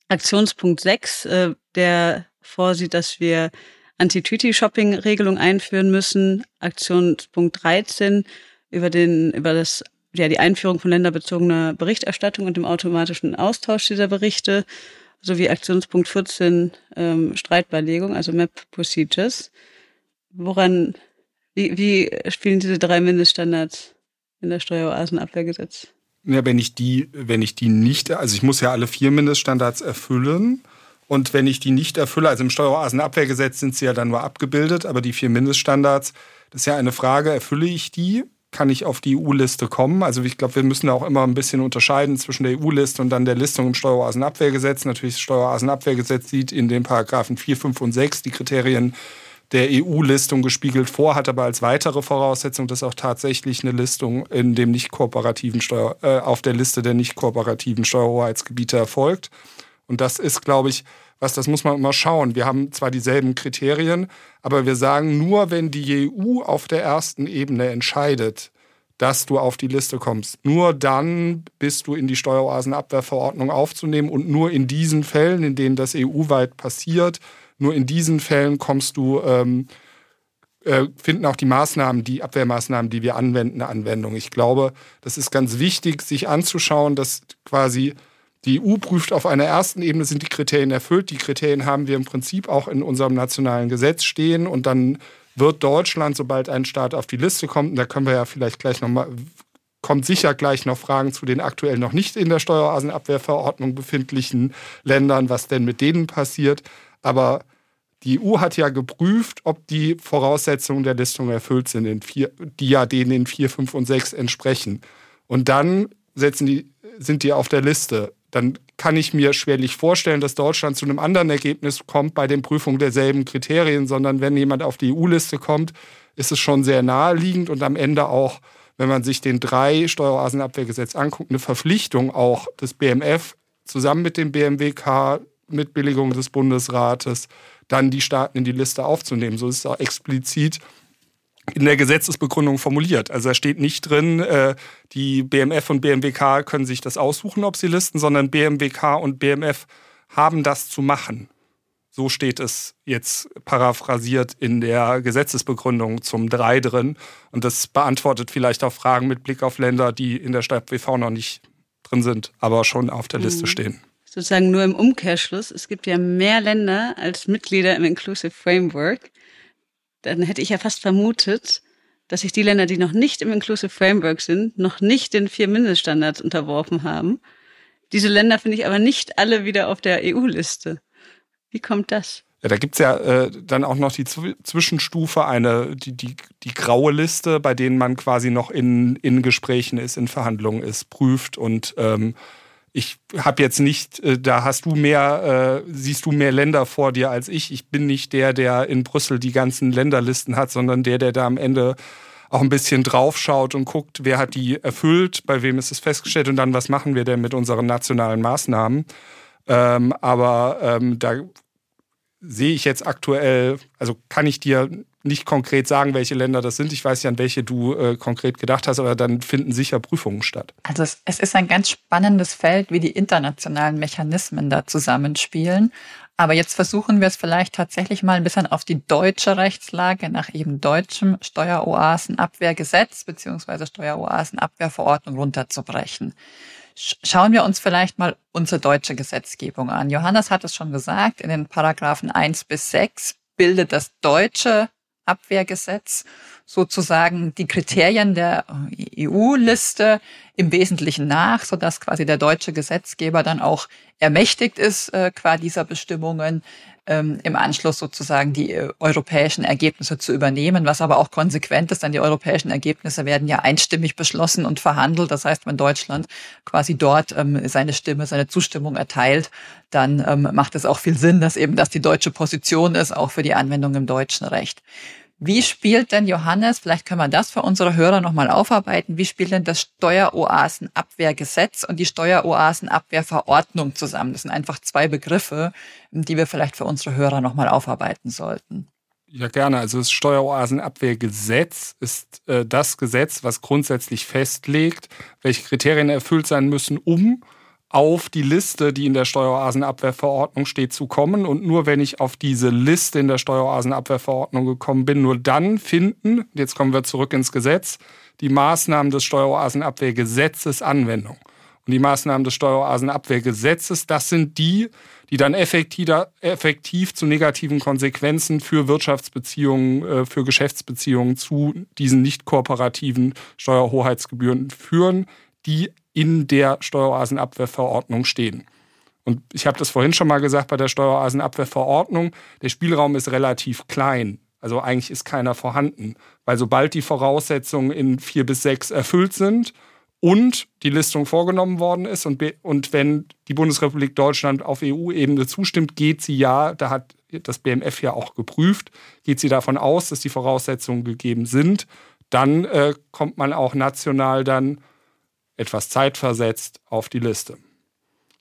Aktionspunkt 6, äh, der vorsieht, dass wir Anti-Duty-Shopping-Regelung einführen müssen. Aktionspunkt 13 über den, über das, ja, die Einführung von länderbezogener Berichterstattung und dem automatischen Austausch dieser Berichte sowie Aktionspunkt 14 ähm, Streitbeilegung, also MAP Procedures. Woran, wie, wie spielen diese drei Mindeststandards in der Steueroasenabwehrgesetz? Ja, wenn ich die, wenn ich die nicht, also ich muss ja alle vier Mindeststandards erfüllen. Und wenn ich die nicht erfülle, also im Steueroasenabwehrgesetz sind sie ja dann nur abgebildet, aber die vier Mindeststandards, das ist ja eine Frage, erfülle ich die? Kann ich auf die EU-Liste kommen? Also ich glaube, wir müssen da auch immer ein bisschen unterscheiden zwischen der EU-Liste und dann der Listung im Steueroasenabwehrgesetz. Natürlich, das Steueroasenabwehrgesetz sieht in den Paragraphen 4, 5 und 6 die Kriterien der EU-Listung gespiegelt vor, hat aber als weitere Voraussetzung, dass auch tatsächlich eine Listung in dem nicht kooperativen Steuer, äh, auf der Liste der nicht kooperativen Steuerhoheitsgebiete erfolgt. Und das ist, glaube ich, was, das muss man immer schauen. Wir haben zwar dieselben Kriterien, aber wir sagen nur, wenn die EU auf der ersten Ebene entscheidet, dass du auf die Liste kommst. Nur dann bist du in die Steueroasenabwehrverordnung aufzunehmen und nur in diesen Fällen, in denen das EU-weit passiert, nur in diesen Fällen kommst du, ähm, äh, finden auch die Maßnahmen, die Abwehrmaßnahmen, die wir anwenden, eine Anwendung. Ich glaube, das ist ganz wichtig, sich anzuschauen, dass quasi die EU prüft auf einer ersten Ebene, sind die Kriterien erfüllt. Die Kriterien haben wir im Prinzip auch in unserem nationalen Gesetz stehen. Und dann wird Deutschland, sobald ein Staat auf die Liste kommt, und da können wir ja vielleicht gleich nochmal, kommt sicher gleich noch Fragen zu den aktuell noch nicht in der Steueroasenabwehrverordnung befindlichen Ländern, was denn mit denen passiert. Aber die EU hat ja geprüft, ob die Voraussetzungen der Listung erfüllt sind, in vier, die ja denen in 4, 5 und 6 entsprechen. Und dann setzen die, sind die auf der Liste dann kann ich mir schwerlich vorstellen, dass Deutschland zu einem anderen Ergebnis kommt bei den Prüfungen derselben Kriterien, sondern wenn jemand auf die EU-Liste kommt, ist es schon sehr naheliegend und am Ende auch, wenn man sich den drei Steueroasenabwehrgesetz anguckt, eine Verpflichtung auch des BMF zusammen mit dem BMWK mit Billigung des Bundesrates dann die Staaten in die Liste aufzunehmen. So ist es auch explizit in der Gesetzesbegründung formuliert. Also da steht nicht drin, äh, die BMF und BMWK können sich das aussuchen, ob sie listen, sondern BMWK und BMF haben das zu machen. So steht es jetzt paraphrasiert in der Gesetzesbegründung zum 3 drin. Und das beantwortet vielleicht auch Fragen mit Blick auf Länder, die in der Stadt WV noch nicht drin sind, aber schon auf der Liste mhm. stehen. Sozusagen nur im Umkehrschluss. Es gibt ja mehr Länder als Mitglieder im Inclusive Framework dann hätte ich ja fast vermutet, dass sich die Länder, die noch nicht im Inclusive Framework sind, noch nicht den vier Mindeststandards unterworfen haben. Diese Länder finde ich aber nicht alle wieder auf der EU-Liste. Wie kommt das? Ja, da gibt's ja äh, dann auch noch die Zwischenstufe, eine, die, die, die graue Liste, bei denen man quasi noch in, in Gesprächen ist, in Verhandlungen ist, prüft und ähm, ich habe jetzt nicht, äh, da hast du mehr, äh, siehst du mehr Länder vor dir als ich. Ich bin nicht der, der in Brüssel die ganzen Länderlisten hat, sondern der, der da am Ende auch ein bisschen draufschaut und guckt, wer hat die erfüllt, bei wem ist es festgestellt und dann, was machen wir denn mit unseren nationalen Maßnahmen. Ähm, aber ähm, da sehe ich jetzt aktuell, also kann ich dir nicht konkret sagen, welche Länder das sind. Ich weiß ja, an welche du äh, konkret gedacht hast, aber dann finden sicher Prüfungen statt. Also es, es ist ein ganz spannendes Feld, wie die internationalen Mechanismen da zusammenspielen. Aber jetzt versuchen wir es vielleicht tatsächlich mal ein bisschen auf die deutsche Rechtslage nach eben deutschem Steueroasenabwehrgesetz beziehungsweise Steueroasenabwehrverordnung runterzubrechen. Schauen wir uns vielleicht mal unsere deutsche Gesetzgebung an. Johannes hat es schon gesagt, in den Paragraphen 1 bis 6 bildet das deutsche Abwehrgesetz sozusagen die Kriterien der EU-Liste im Wesentlichen nach, sodass quasi der deutsche Gesetzgeber dann auch ermächtigt ist, äh, qua dieser Bestimmungen ähm, im Anschluss sozusagen die äh, europäischen Ergebnisse zu übernehmen, was aber auch konsequent ist, denn die europäischen Ergebnisse werden ja einstimmig beschlossen und verhandelt. Das heißt, wenn Deutschland quasi dort ähm, seine Stimme, seine Zustimmung erteilt, dann ähm, macht es auch viel Sinn, dass eben das die deutsche Position ist, auch für die Anwendung im deutschen Recht. Wie spielt denn Johannes, vielleicht können wir das für unsere Hörer nochmal aufarbeiten, wie spielt denn das Steueroasenabwehrgesetz und die Steueroasenabwehrverordnung zusammen? Das sind einfach zwei Begriffe, die wir vielleicht für unsere Hörer nochmal aufarbeiten sollten. Ja, gerne. Also das Steueroasenabwehrgesetz ist äh, das Gesetz, was grundsätzlich festlegt, welche Kriterien erfüllt sein müssen, um auf die Liste, die in der Steueroasenabwehrverordnung steht, zu kommen. Und nur wenn ich auf diese Liste in der Steueroasenabwehrverordnung gekommen bin, nur dann finden, jetzt kommen wir zurück ins Gesetz, die Maßnahmen des Steueroasenabwehrgesetzes Anwendung. Und die Maßnahmen des Steueroasenabwehrgesetzes, das sind die, die dann effektiv, zu negativen Konsequenzen für Wirtschaftsbeziehungen, äh, für Geschäftsbeziehungen zu diesen nicht kooperativen Steuerhoheitsgebühren führen, die in der Steueroasenabwehrverordnung stehen. Und ich habe das vorhin schon mal gesagt bei der Steueroasenabwehrverordnung, der Spielraum ist relativ klein. Also eigentlich ist keiner vorhanden, weil sobald die Voraussetzungen in vier bis sechs erfüllt sind und die Listung vorgenommen worden ist und, und wenn die Bundesrepublik Deutschland auf EU-Ebene zustimmt, geht sie ja, da hat das BMF ja auch geprüft, geht sie davon aus, dass die Voraussetzungen gegeben sind, dann äh, kommt man auch national dann etwas zeitversetzt auf die Liste.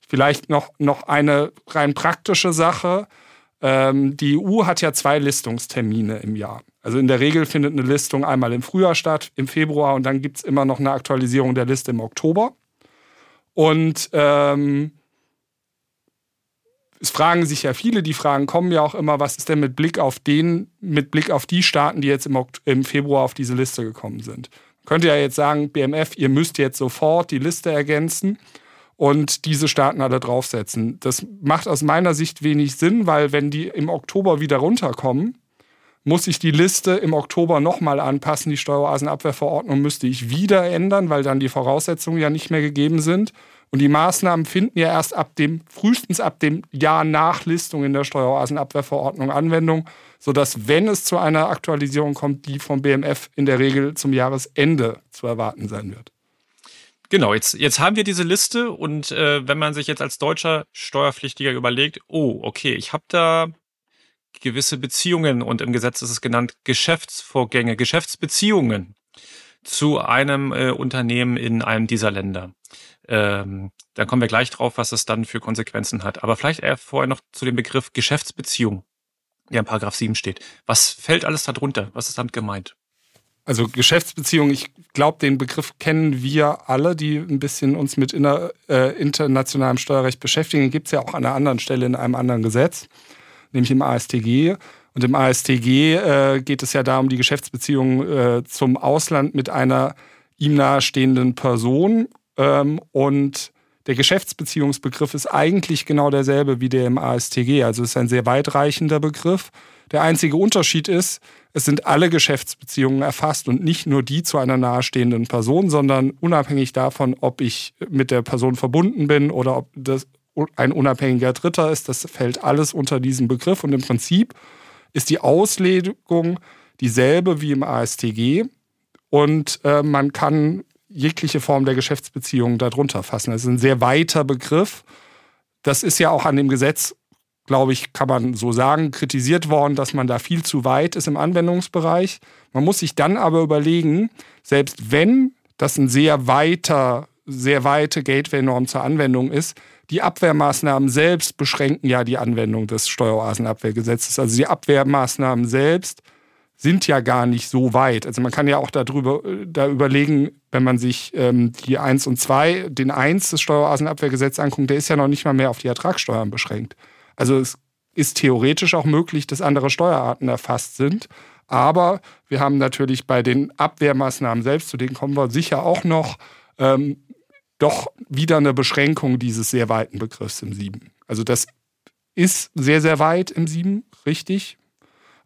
Vielleicht noch, noch eine rein praktische Sache. Ähm, die EU hat ja zwei Listungstermine im Jahr. Also in der Regel findet eine Listung einmal im Frühjahr statt, im Februar und dann gibt es immer noch eine Aktualisierung der Liste im Oktober. Und ähm, es fragen sich ja viele, die Fragen kommen ja auch immer, was ist denn mit Blick auf den, mit Blick auf die Staaten, die jetzt im, im Februar auf diese Liste gekommen sind könnte ja jetzt sagen, BMF, ihr müsst jetzt sofort die Liste ergänzen und diese Staaten alle draufsetzen. Das macht aus meiner Sicht wenig Sinn, weil wenn die im Oktober wieder runterkommen, muss ich die Liste im Oktober nochmal anpassen. Die Steueroasenabwehrverordnung müsste ich wieder ändern, weil dann die Voraussetzungen ja nicht mehr gegeben sind. Und die Maßnahmen finden ja erst ab dem, frühestens ab dem Jahr nach Listung in der Steueroasenabwehrverordnung Anwendung sodass, wenn es zu einer Aktualisierung kommt, die vom BMF in der Regel zum Jahresende zu erwarten sein wird. Genau, jetzt, jetzt haben wir diese Liste und äh, wenn man sich jetzt als deutscher Steuerpflichtiger überlegt, oh, okay, ich habe da gewisse Beziehungen und im Gesetz ist es genannt Geschäftsvorgänge, Geschäftsbeziehungen zu einem äh, Unternehmen in einem dieser Länder. Ähm, dann kommen wir gleich drauf, was es dann für Konsequenzen hat. Aber vielleicht eher vorher noch zu dem Begriff Geschäftsbeziehung der in Paragraph 7 steht. Was fällt alles darunter? Was ist damit gemeint? Also Geschäftsbeziehungen, ich glaube, den Begriff kennen wir alle, die ein bisschen uns mit inner, äh, internationalem Steuerrecht beschäftigen. Gibt es ja auch an einer anderen Stelle in einem anderen Gesetz, nämlich im ASTG. Und im ASTG äh, geht es ja darum, die Geschäftsbeziehungen äh, zum Ausland mit einer ihm nahestehenden Person. Ähm, und der Geschäftsbeziehungsbegriff ist eigentlich genau derselbe wie der im ASTG. Also es ist ein sehr weitreichender Begriff. Der einzige Unterschied ist, es sind alle Geschäftsbeziehungen erfasst und nicht nur die zu einer nahestehenden Person, sondern unabhängig davon, ob ich mit der Person verbunden bin oder ob das ein unabhängiger Dritter ist, das fällt alles unter diesen Begriff und im Prinzip ist die Auslegung dieselbe wie im ASTG und äh, man kann jegliche Form der Geschäftsbeziehung darunter fassen. Das ist ein sehr weiter Begriff. Das ist ja auch an dem Gesetz glaube ich, kann man so sagen, kritisiert worden, dass man da viel zu weit ist im Anwendungsbereich. Man muss sich dann aber überlegen, selbst wenn das ein sehr weiter, sehr weite Gateway-Norm zur Anwendung ist, die Abwehrmaßnahmen selbst beschränken ja die Anwendung des Steueroasenabwehrgesetzes. Also die Abwehrmaßnahmen selbst sind ja gar nicht so weit. Also man kann ja auch darüber da überlegen, wenn man sich ähm, die 1 und 2, den 1 des Steueroasenabwehrgesetzes anguckt, der ist ja noch nicht mal mehr auf die Ertragssteuern beschränkt. Also es ist theoretisch auch möglich, dass andere Steuerarten erfasst sind. Aber wir haben natürlich bei den Abwehrmaßnahmen selbst, zu denen kommen wir sicher auch noch, ähm, doch wieder eine Beschränkung dieses sehr weiten Begriffs im 7. Also das ist sehr, sehr weit im 7, richtig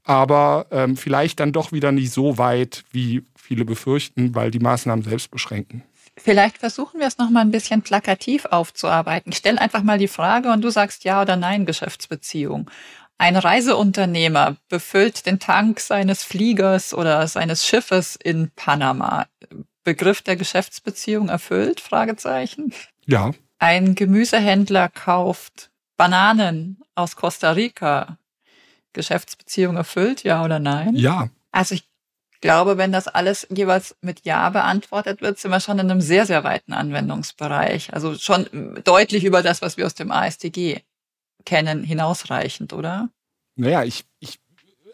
aber ähm, vielleicht dann doch wieder nicht so weit, wie viele befürchten, weil die Maßnahmen selbst beschränken. Vielleicht versuchen wir es noch mal ein bisschen plakativ aufzuarbeiten. Ich stelle einfach mal die Frage und du sagst ja oder nein Geschäftsbeziehung. Ein Reiseunternehmer befüllt den Tank seines Fliegers oder seines Schiffes in Panama. Begriff der Geschäftsbeziehung erfüllt? Fragezeichen. Ja. Ein Gemüsehändler kauft Bananen aus Costa Rica. Geschäftsbeziehung erfüllt, ja oder nein? Ja. Also ich glaube, wenn das alles jeweils mit Ja beantwortet wird, sind wir schon in einem sehr, sehr weiten Anwendungsbereich. Also schon deutlich über das, was wir aus dem ASTG kennen, hinausreichend, oder? Naja, ich, ich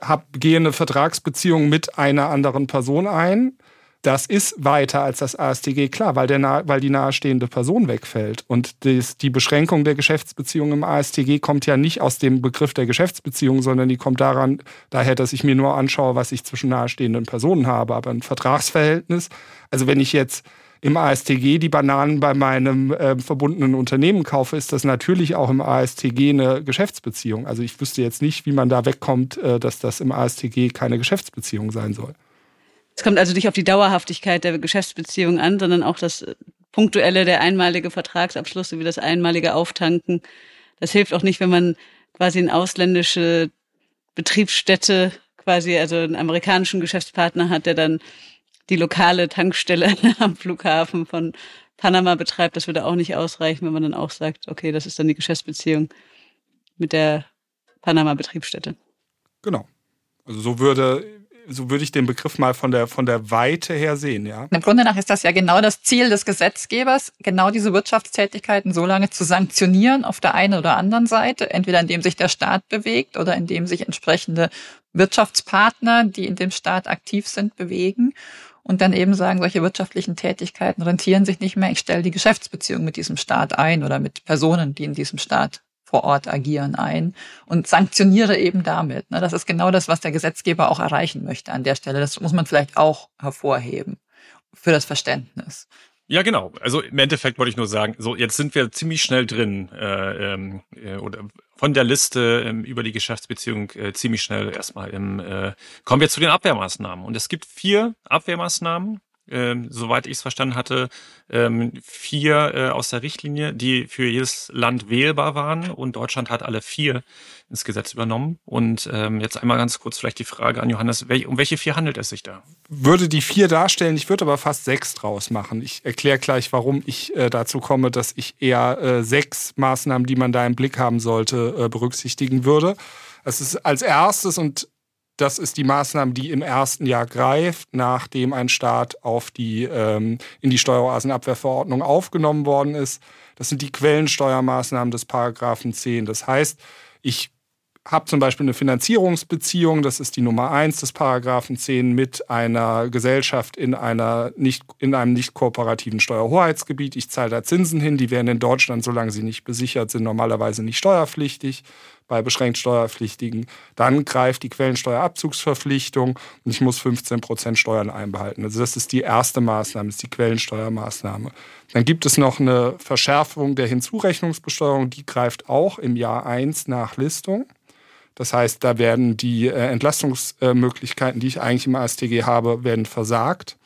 hab, gehe eine Vertragsbeziehung mit einer anderen Person ein das ist weiter als das ASTG, klar, weil, der, weil die nahestehende Person wegfällt. Und das, die Beschränkung der Geschäftsbeziehung im ASTG kommt ja nicht aus dem Begriff der Geschäftsbeziehung, sondern die kommt daran, daher, dass ich mir nur anschaue, was ich zwischen nahestehenden Personen habe. Aber ein Vertragsverhältnis, also wenn ich jetzt im ASTG die Bananen bei meinem äh, verbundenen Unternehmen kaufe, ist das natürlich auch im ASTG eine Geschäftsbeziehung. Also ich wüsste jetzt nicht, wie man da wegkommt, äh, dass das im ASTG keine Geschäftsbeziehung sein soll. Es kommt also nicht auf die Dauerhaftigkeit der Geschäftsbeziehung an, sondern auch das punktuelle, der einmalige Vertragsabschluss sowie das einmalige Auftanken. Das hilft auch nicht, wenn man quasi eine ausländische Betriebsstätte, quasi also einen amerikanischen Geschäftspartner hat, der dann die lokale Tankstelle am Flughafen von Panama betreibt. Das würde auch nicht ausreichen, wenn man dann auch sagt, okay, das ist dann die Geschäftsbeziehung mit der Panama-Betriebsstätte. Genau. Also so würde so würde ich den Begriff mal von der, von der Weite her sehen, ja. Im Grunde nach ist das ja genau das Ziel des Gesetzgebers, genau diese Wirtschaftstätigkeiten so lange zu sanktionieren auf der einen oder anderen Seite, entweder indem sich der Staat bewegt oder indem sich entsprechende Wirtschaftspartner, die in dem Staat aktiv sind, bewegen und dann eben sagen, solche wirtschaftlichen Tätigkeiten rentieren sich nicht mehr. Ich stelle die Geschäftsbeziehung mit diesem Staat ein oder mit Personen, die in diesem Staat vor Ort agieren ein und sanktioniere eben damit. Ne? Das ist genau das, was der Gesetzgeber auch erreichen möchte an der Stelle. Das muss man vielleicht auch hervorheben für das Verständnis. Ja, genau. Also im Endeffekt wollte ich nur sagen, so jetzt sind wir ziemlich schnell drin äh, ähm, äh, oder von der Liste äh, über die Geschäftsbeziehung äh, ziemlich schnell erstmal im äh, kommen wir zu den Abwehrmaßnahmen und es gibt vier Abwehrmaßnahmen, ähm, soweit ich es verstanden hatte, ähm, vier äh, aus der Richtlinie, die für jedes Land wählbar waren und Deutschland hat alle vier ins Gesetz übernommen. Und ähm, jetzt einmal ganz kurz vielleicht die Frage an Johannes, wel um welche vier handelt es sich da? Würde die vier darstellen, ich würde aber fast sechs draus machen. Ich erkläre gleich, warum ich äh, dazu komme, dass ich eher äh, sechs Maßnahmen, die man da im Blick haben sollte, äh, berücksichtigen würde. Es ist als erstes und das ist die Maßnahme, die im ersten Jahr greift, nachdem ein Staat auf die, ähm, in die Steueroasenabwehrverordnung aufgenommen worden ist. Das sind die Quellensteuermaßnahmen des Paragraphen 10. Das heißt, ich habe zum Beispiel eine Finanzierungsbeziehung, das ist die Nummer eins des Paragraphen 10, mit einer Gesellschaft in, einer nicht, in einem nicht kooperativen Steuerhoheitsgebiet. Ich zahle da Zinsen hin, die werden in Deutschland, solange sie nicht besichert sind, normalerweise nicht steuerpflichtig bei beschränkt Steuerpflichtigen. Dann greift die Quellensteuerabzugsverpflichtung und ich muss 15 Prozent Steuern einbehalten. Also das ist die erste Maßnahme, ist die Quellensteuermaßnahme. Dann gibt es noch eine Verschärfung der Hinzurechnungsbesteuerung, die greift auch im Jahr 1 nach Listung. Das heißt, da werden die äh, Entlastungsmöglichkeiten, die ich eigentlich im ASTG habe, werden versagt.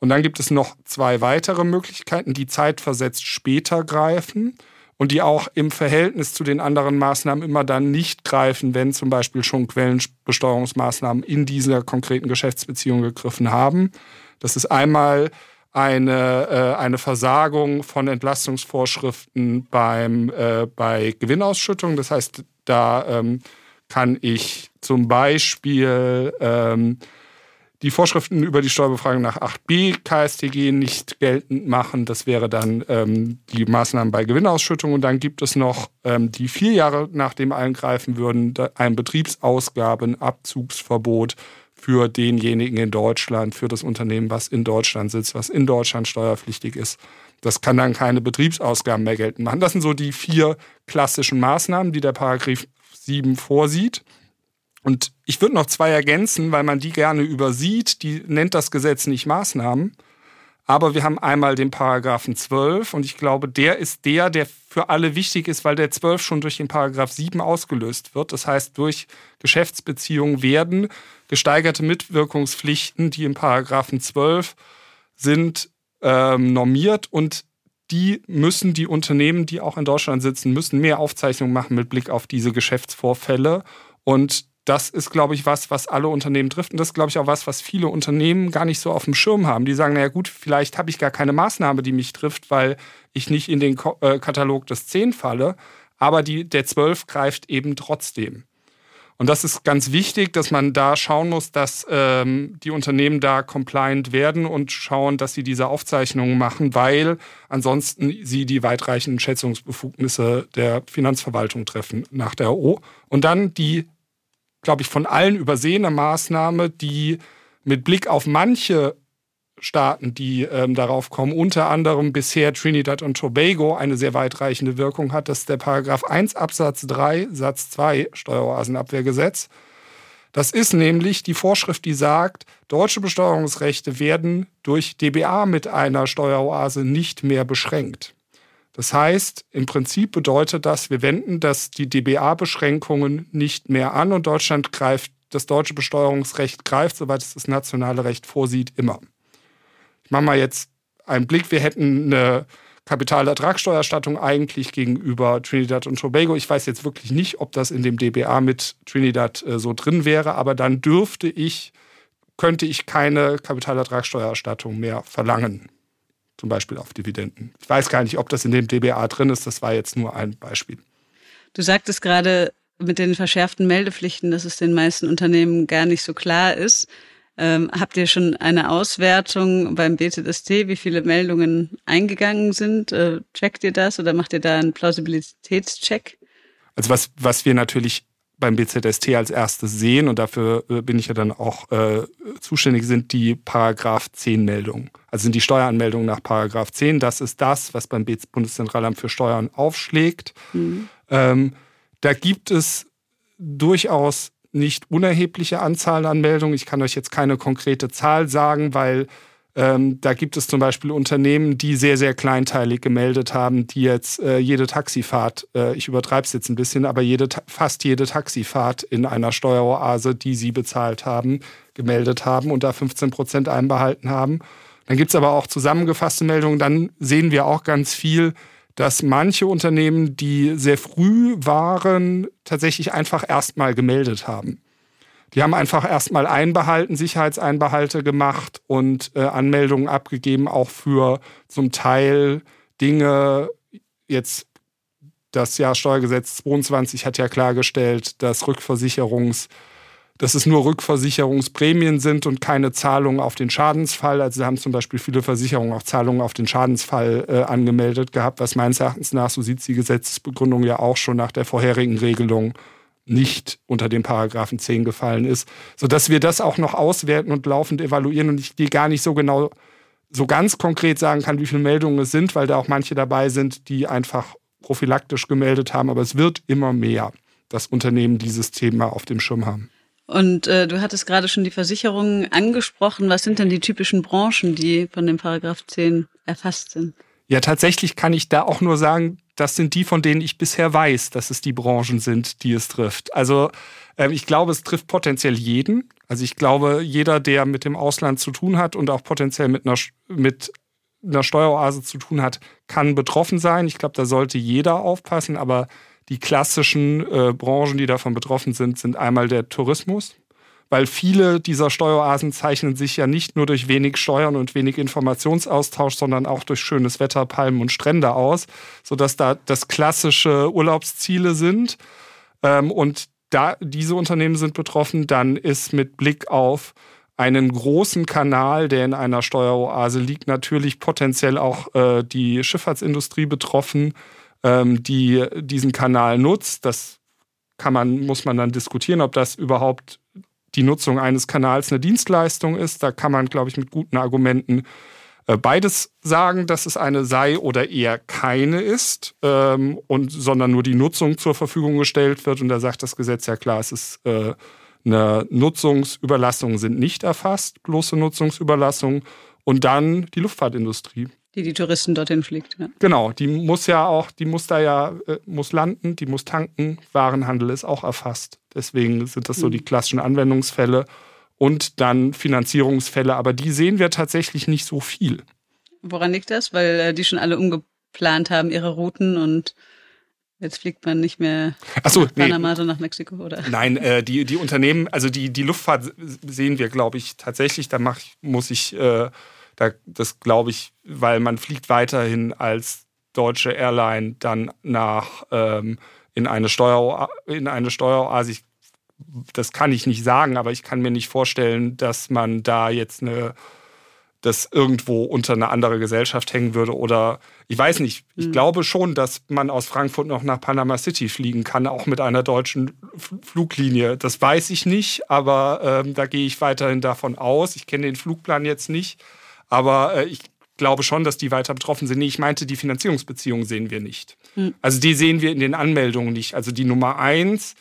Und dann gibt es noch zwei weitere Möglichkeiten, die zeitversetzt später greifen und die auch im Verhältnis zu den anderen Maßnahmen immer dann nicht greifen, wenn zum Beispiel schon Quellenbesteuerungsmaßnahmen in dieser konkreten Geschäftsbeziehung gegriffen haben. Das ist einmal eine, äh, eine Versagung von Entlastungsvorschriften beim, äh, bei Gewinnausschüttung. Das heißt, da ähm, kann ich zum Beispiel ähm, die Vorschriften über die Steuerbefragung nach 8b KSTG nicht geltend machen. Das wäre dann ähm, die Maßnahmen bei Gewinnausschüttung. Und dann gibt es noch ähm, die vier Jahre nach dem Eingreifen würden ein Betriebsausgabenabzugsverbot für denjenigen in Deutschland, für das Unternehmen, was in Deutschland sitzt, was in Deutschland steuerpflichtig ist. Das kann dann keine Betriebsausgaben mehr geltend machen. Das sind so die vier klassischen Maßnahmen, die der Paragraph 7 vorsieht. Und ich würde noch zwei ergänzen, weil man die gerne übersieht. Die nennt das Gesetz nicht Maßnahmen. Aber wir haben einmal den Paragraphen 12 und ich glaube, der ist der, der für alle wichtig ist, weil der 12 schon durch den Paragraph 7 ausgelöst wird. Das heißt, durch Geschäftsbeziehungen werden gesteigerte Mitwirkungspflichten, die im Paragraphen 12 sind, ähm, normiert und die müssen die Unternehmen, die auch in Deutschland sitzen, müssen mehr Aufzeichnungen machen mit Blick auf diese Geschäftsvorfälle. Und das ist, glaube ich, was, was alle Unternehmen trifft. Und das ist, glaube ich, auch was, was viele Unternehmen gar nicht so auf dem Schirm haben. Die sagen, naja gut, vielleicht habe ich gar keine Maßnahme, die mich trifft, weil ich nicht in den äh, Katalog des 10 falle. Aber die, der 12 greift eben trotzdem. Und das ist ganz wichtig, dass man da schauen muss, dass ähm, die Unternehmen da compliant werden und schauen, dass sie diese Aufzeichnungen machen, weil ansonsten sie die weitreichenden Schätzungsbefugnisse der Finanzverwaltung treffen nach der O. Und dann die glaube ich, von allen übersehene Maßnahme, die mit Blick auf manche Staaten, die ähm, darauf kommen, unter anderem bisher Trinidad und Tobago, eine sehr weitreichende Wirkung hat, das ist der Paragraph 1 Absatz 3 Satz 2 Steueroasenabwehrgesetz. Das ist nämlich die Vorschrift, die sagt, deutsche Besteuerungsrechte werden durch DBA mit einer Steueroase nicht mehr beschränkt. Das heißt, im Prinzip bedeutet das, wir wenden das, die DBA-Beschränkungen nicht mehr an und Deutschland greift, das deutsche Besteuerungsrecht greift, soweit es das nationale Recht vorsieht, immer. Ich mache mal jetzt einen Blick. Wir hätten eine Kapitalertragssteuerstattung eigentlich gegenüber Trinidad und Tobago. Ich weiß jetzt wirklich nicht, ob das in dem DBA mit Trinidad äh, so drin wäre, aber dann dürfte ich, könnte ich keine Kapitalertragssteuererstattung mehr verlangen zum Beispiel auf Dividenden. Ich weiß gar nicht, ob das in dem DBA drin ist, das war jetzt nur ein Beispiel. Du sagtest gerade mit den verschärften Meldepflichten, dass es den meisten Unternehmen gar nicht so klar ist. Ähm, habt ihr schon eine Auswertung beim BZST, wie viele Meldungen eingegangen sind? Äh, checkt ihr das oder macht ihr da einen Plausibilitätscheck? Also was, was wir natürlich beim BZST als erstes sehen, und dafür äh, bin ich ja dann auch äh, zuständig, sind die Paragraph 10 Meldungen. Also sind die Steueranmeldungen nach Paragraph 10. Das ist das, was beim Bundeszentralamt für Steuern aufschlägt. Mhm. Ähm, da gibt es durchaus nicht unerhebliche Anzahl an Meldungen. Ich kann euch jetzt keine konkrete Zahl sagen, weil ähm, da gibt es zum Beispiel Unternehmen, die sehr, sehr kleinteilig gemeldet haben, die jetzt äh, jede Taxifahrt, äh, ich übertreibe es jetzt ein bisschen, aber jede, fast jede Taxifahrt in einer Steueroase, die sie bezahlt haben, gemeldet haben und da 15 Prozent einbehalten haben. Dann gibt es aber auch zusammengefasste Meldungen. Dann sehen wir auch ganz viel, dass manche Unternehmen, die sehr früh waren, tatsächlich einfach erstmal gemeldet haben. Die haben einfach erstmal einbehalten, Sicherheitseinbehalte gemacht und äh, Anmeldungen abgegeben, auch für zum Teil Dinge, jetzt das Jahr Steuergesetz 22 hat ja klargestellt, dass Rückversicherungs, dass es nur Rückversicherungsprämien sind und keine Zahlungen auf den Schadensfall. Also haben zum Beispiel viele Versicherungen auch Zahlungen auf den Schadensfall äh, angemeldet gehabt, was meines Erachtens nach, so sieht die Gesetzesbegründung ja auch schon nach der vorherigen Regelung nicht unter den Paragraphen 10 gefallen ist, sodass wir das auch noch auswerten und laufend evaluieren und ich dir gar nicht so genau, so ganz konkret sagen kann, wie viele Meldungen es sind, weil da auch manche dabei sind, die einfach prophylaktisch gemeldet haben, aber es wird immer mehr, dass Unternehmen dieses Thema auf dem Schirm haben. Und äh, du hattest gerade schon die Versicherungen angesprochen. Was sind denn die typischen Branchen, die von dem Paragraph 10 erfasst sind? Ja, tatsächlich kann ich da auch nur sagen, das sind die, von denen ich bisher weiß, dass es die Branchen sind, die es trifft. Also äh, ich glaube, es trifft potenziell jeden. Also ich glaube, jeder, der mit dem Ausland zu tun hat und auch potenziell mit einer, mit einer Steueroase zu tun hat, kann betroffen sein. Ich glaube, da sollte jeder aufpassen. Aber die klassischen äh, Branchen, die davon betroffen sind, sind einmal der Tourismus, weil viele dieser Steueroasen zeichnen sich ja nicht nur durch wenig Steuern und wenig Informationsaustausch, sondern auch durch schönes Wetter, Palmen und Strände aus, sodass da das klassische Urlaubsziele sind. Ähm, und da diese Unternehmen sind betroffen, dann ist mit Blick auf einen großen Kanal, der in einer Steueroase liegt, natürlich potenziell auch äh, die Schifffahrtsindustrie betroffen, ähm, die diesen Kanal nutzt. Das kann man, muss man dann diskutieren, ob das überhaupt die Nutzung eines Kanals eine Dienstleistung ist. Da kann man, glaube ich, mit guten Argumenten äh, beides sagen, dass es eine sei oder eher keine ist, ähm, und, sondern nur die Nutzung zur Verfügung gestellt wird. Und da sagt das Gesetz ja klar, es ist äh, eine Nutzungsüberlassung sind nicht erfasst, bloße Nutzungsüberlassung. Und dann die Luftfahrtindustrie. Die die Touristen dorthin fliegt. Ja. Genau, die muss ja auch, die muss da ja, äh, muss landen, die muss tanken. Warenhandel ist auch erfasst. Deswegen sind das so die mhm. klassischen Anwendungsfälle. Und dann Finanzierungsfälle, aber die sehen wir tatsächlich nicht so viel. Woran liegt das? Weil äh, die schon alle umgeplant haben, ihre Routen und Jetzt fliegt man nicht mehr so, nach Panama, nee. sondern nach Mexiko, oder? Nein, äh, die, die Unternehmen, also die, die Luftfahrt sehen wir, glaube ich, tatsächlich. Da mach, muss ich, äh, da, das glaube ich, weil man fliegt weiterhin als deutsche Airline dann nach ähm, in eine Steuer in eine Steueroase. Das kann ich nicht sagen, aber ich kann mir nicht vorstellen, dass man da jetzt eine das irgendwo unter eine andere Gesellschaft hängen würde oder ich weiß nicht. Ich mhm. glaube schon, dass man aus Frankfurt noch nach Panama City fliegen kann, auch mit einer deutschen Fluglinie. Das weiß ich nicht, aber ähm, da gehe ich weiterhin davon aus. Ich kenne den Flugplan jetzt nicht, aber äh, ich glaube schon, dass die weiter betroffen sind. Nee, ich meinte, die Finanzierungsbeziehungen sehen wir nicht. Mhm. Also die sehen wir in den Anmeldungen nicht. Also die Nummer eins,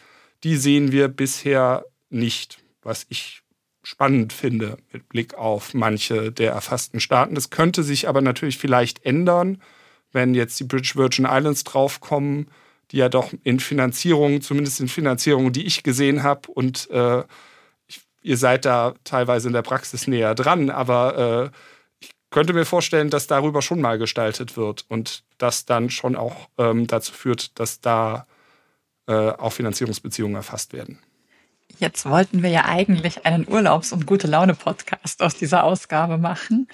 die sehen wir bisher nicht, was ich spannend finde mit Blick auf manche der erfassten Staaten. Das könnte sich aber natürlich vielleicht ändern, wenn jetzt die British Virgin Islands draufkommen, die ja doch in Finanzierung, zumindest in Finanzierungen, die ich gesehen habe, und äh, ich, ihr seid da teilweise in der Praxis näher dran, aber äh, könnte mir vorstellen, dass darüber schon mal gestaltet wird und das dann schon auch ähm, dazu führt, dass da äh, auch Finanzierungsbeziehungen erfasst werden. Jetzt wollten wir ja eigentlich einen Urlaubs- und gute Laune-Podcast aus dieser Ausgabe machen.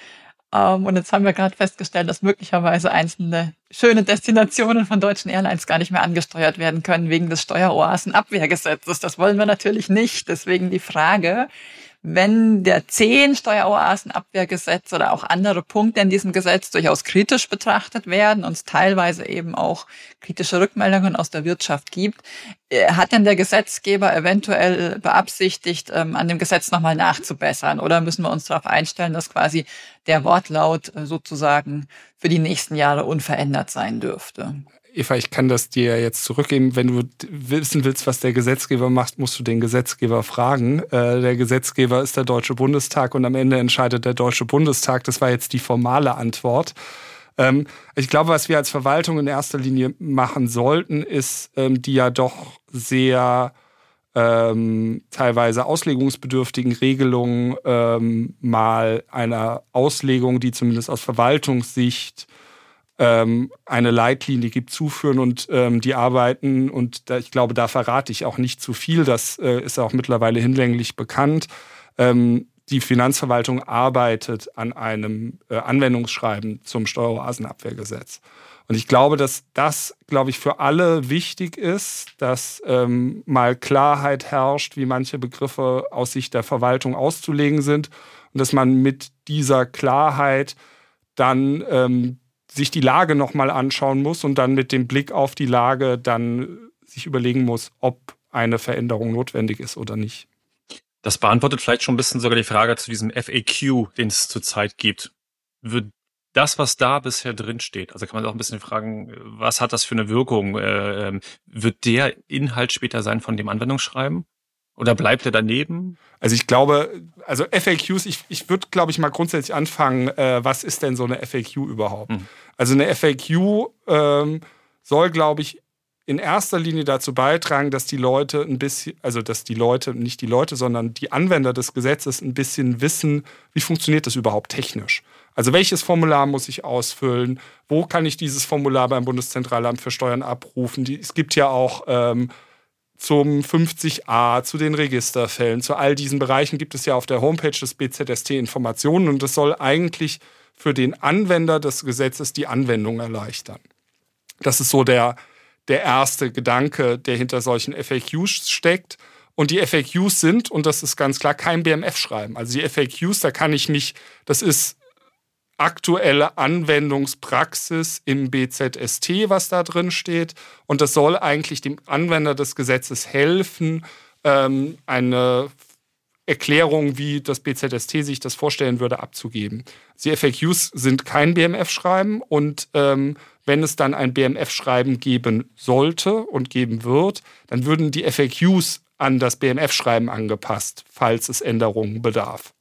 Ähm, und jetzt haben wir gerade festgestellt, dass möglicherweise einzelne schöne Destinationen von deutschen Airlines gar nicht mehr angesteuert werden können wegen des Steueroasenabwehrgesetzes. Das wollen wir natürlich nicht. Deswegen die Frage, wenn der zehn Steueroasenabwehrgesetz oder auch andere Punkte in diesem Gesetz durchaus kritisch betrachtet werden und es teilweise eben auch kritische Rückmeldungen aus der Wirtschaft gibt, äh, hat denn der Gesetzgeber eventuell beabsichtigt, ähm, an dem Gesetz nochmal nachzubessern? Oder müssen wir uns darauf einstellen, dass quasi der Wortlaut äh, sozusagen für die nächsten Jahre unverändert sein dürfte? Eva, ich kann das dir jetzt zurückgeben. Wenn du wissen willst, was der Gesetzgeber macht, musst du den Gesetzgeber fragen. Äh, der Gesetzgeber ist der Deutsche Bundestag und am Ende entscheidet der Deutsche Bundestag. Das war jetzt die formale Antwort. Ähm, ich glaube, was wir als Verwaltung in erster Linie machen sollten, ist ähm, die ja doch sehr ähm, teilweise auslegungsbedürftigen Regelungen ähm, mal einer Auslegung, die zumindest aus Verwaltungssicht ähm, eine Leitlinie gibt, zuführen und ähm, die arbeiten. Und da, ich glaube, da verrate ich auch nicht zu viel. Das äh, ist auch mittlerweile hinlänglich bekannt. Ähm, die Finanzverwaltung arbeitet an einem äh, Anwendungsschreiben zum Steueroasenabwehrgesetz. Und ich glaube, dass das, glaube ich, für alle wichtig ist, dass ähm, mal Klarheit herrscht, wie manche Begriffe aus Sicht der Verwaltung auszulegen sind und dass man mit dieser Klarheit dann ähm, sich die Lage nochmal anschauen muss und dann mit dem Blick auf die Lage dann sich überlegen muss, ob eine Veränderung notwendig ist oder nicht. Das beantwortet vielleicht schon ein bisschen sogar die Frage zu diesem FAQ, den es zurzeit gibt. Wird das, was da bisher drin steht, also kann man auch ein bisschen fragen, was hat das für eine Wirkung? Äh, ähm, wird der Inhalt später sein von dem Anwendungsschreiben? Oder bleibt er daneben? Also ich glaube, also FAQs, ich, ich würde, glaube ich, mal grundsätzlich anfangen, äh, was ist denn so eine FAQ überhaupt? Hm. Also eine FAQ ähm, soll, glaube ich, in erster Linie dazu beitragen, dass die Leute ein bisschen, also dass die Leute, nicht die Leute, sondern die Anwender des Gesetzes ein bisschen wissen, wie funktioniert das überhaupt technisch. Also welches Formular muss ich ausfüllen? Wo kann ich dieses Formular beim Bundeszentralamt für Steuern abrufen? Die, es gibt ja auch ähm, zum 50a, zu den Registerfällen, zu all diesen Bereichen gibt es ja auf der Homepage des BZST Informationen und das soll eigentlich für den Anwender des Gesetzes die Anwendung erleichtern. Das ist so der, der erste Gedanke, der hinter solchen FAQs steckt. Und die FAQs sind, und das ist ganz klar, kein BMF-Schreiben. Also die FAQs, da kann ich mich, das ist aktuelle Anwendungspraxis im BZST, was da drin steht. Und das soll eigentlich dem Anwender des Gesetzes helfen, ähm, eine Erklärung, wie das BZST sich das vorstellen würde, abzugeben. Die FAQs sind kein BMF-Schreiben und ähm, wenn es dann ein BMF-Schreiben geben sollte und geben wird, dann würden die FAQs an das BMF-Schreiben angepasst, falls es Änderungen bedarf.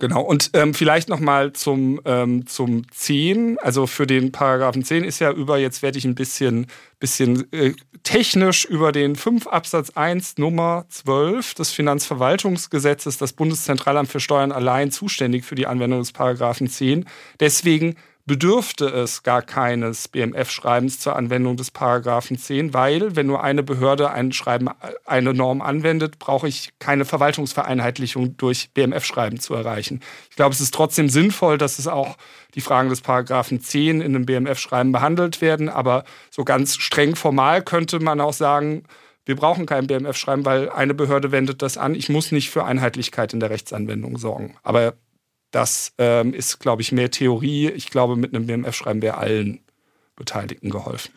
Genau, und ähm, vielleicht nochmal zum, ähm, zum 10. Also für den Paragraphen 10 ist ja über, jetzt werde ich ein bisschen, bisschen äh, technisch über den 5 Absatz 1 Nummer 12 des Finanzverwaltungsgesetzes das Bundeszentralamt für Steuern allein zuständig für die Anwendung des Paragraphen 10. Deswegen bedürfte es gar keines BMF-Schreibens zur Anwendung des Paragraphen 10, weil wenn nur eine Behörde ein Schreiben, eine Norm anwendet, brauche ich keine Verwaltungsvereinheitlichung durch BMF-Schreiben zu erreichen. Ich glaube, es ist trotzdem sinnvoll, dass es auch die Fragen des Paragraphen 10 in einem BMF-Schreiben behandelt werden, aber so ganz streng formal könnte man auch sagen, wir brauchen kein BMF-Schreiben, weil eine Behörde wendet das an. Ich muss nicht für Einheitlichkeit in der Rechtsanwendung sorgen. Aber das ähm, ist, glaube ich, mehr Theorie. Ich glaube, mit einem BMF-Schreiben wäre allen Beteiligten geholfen.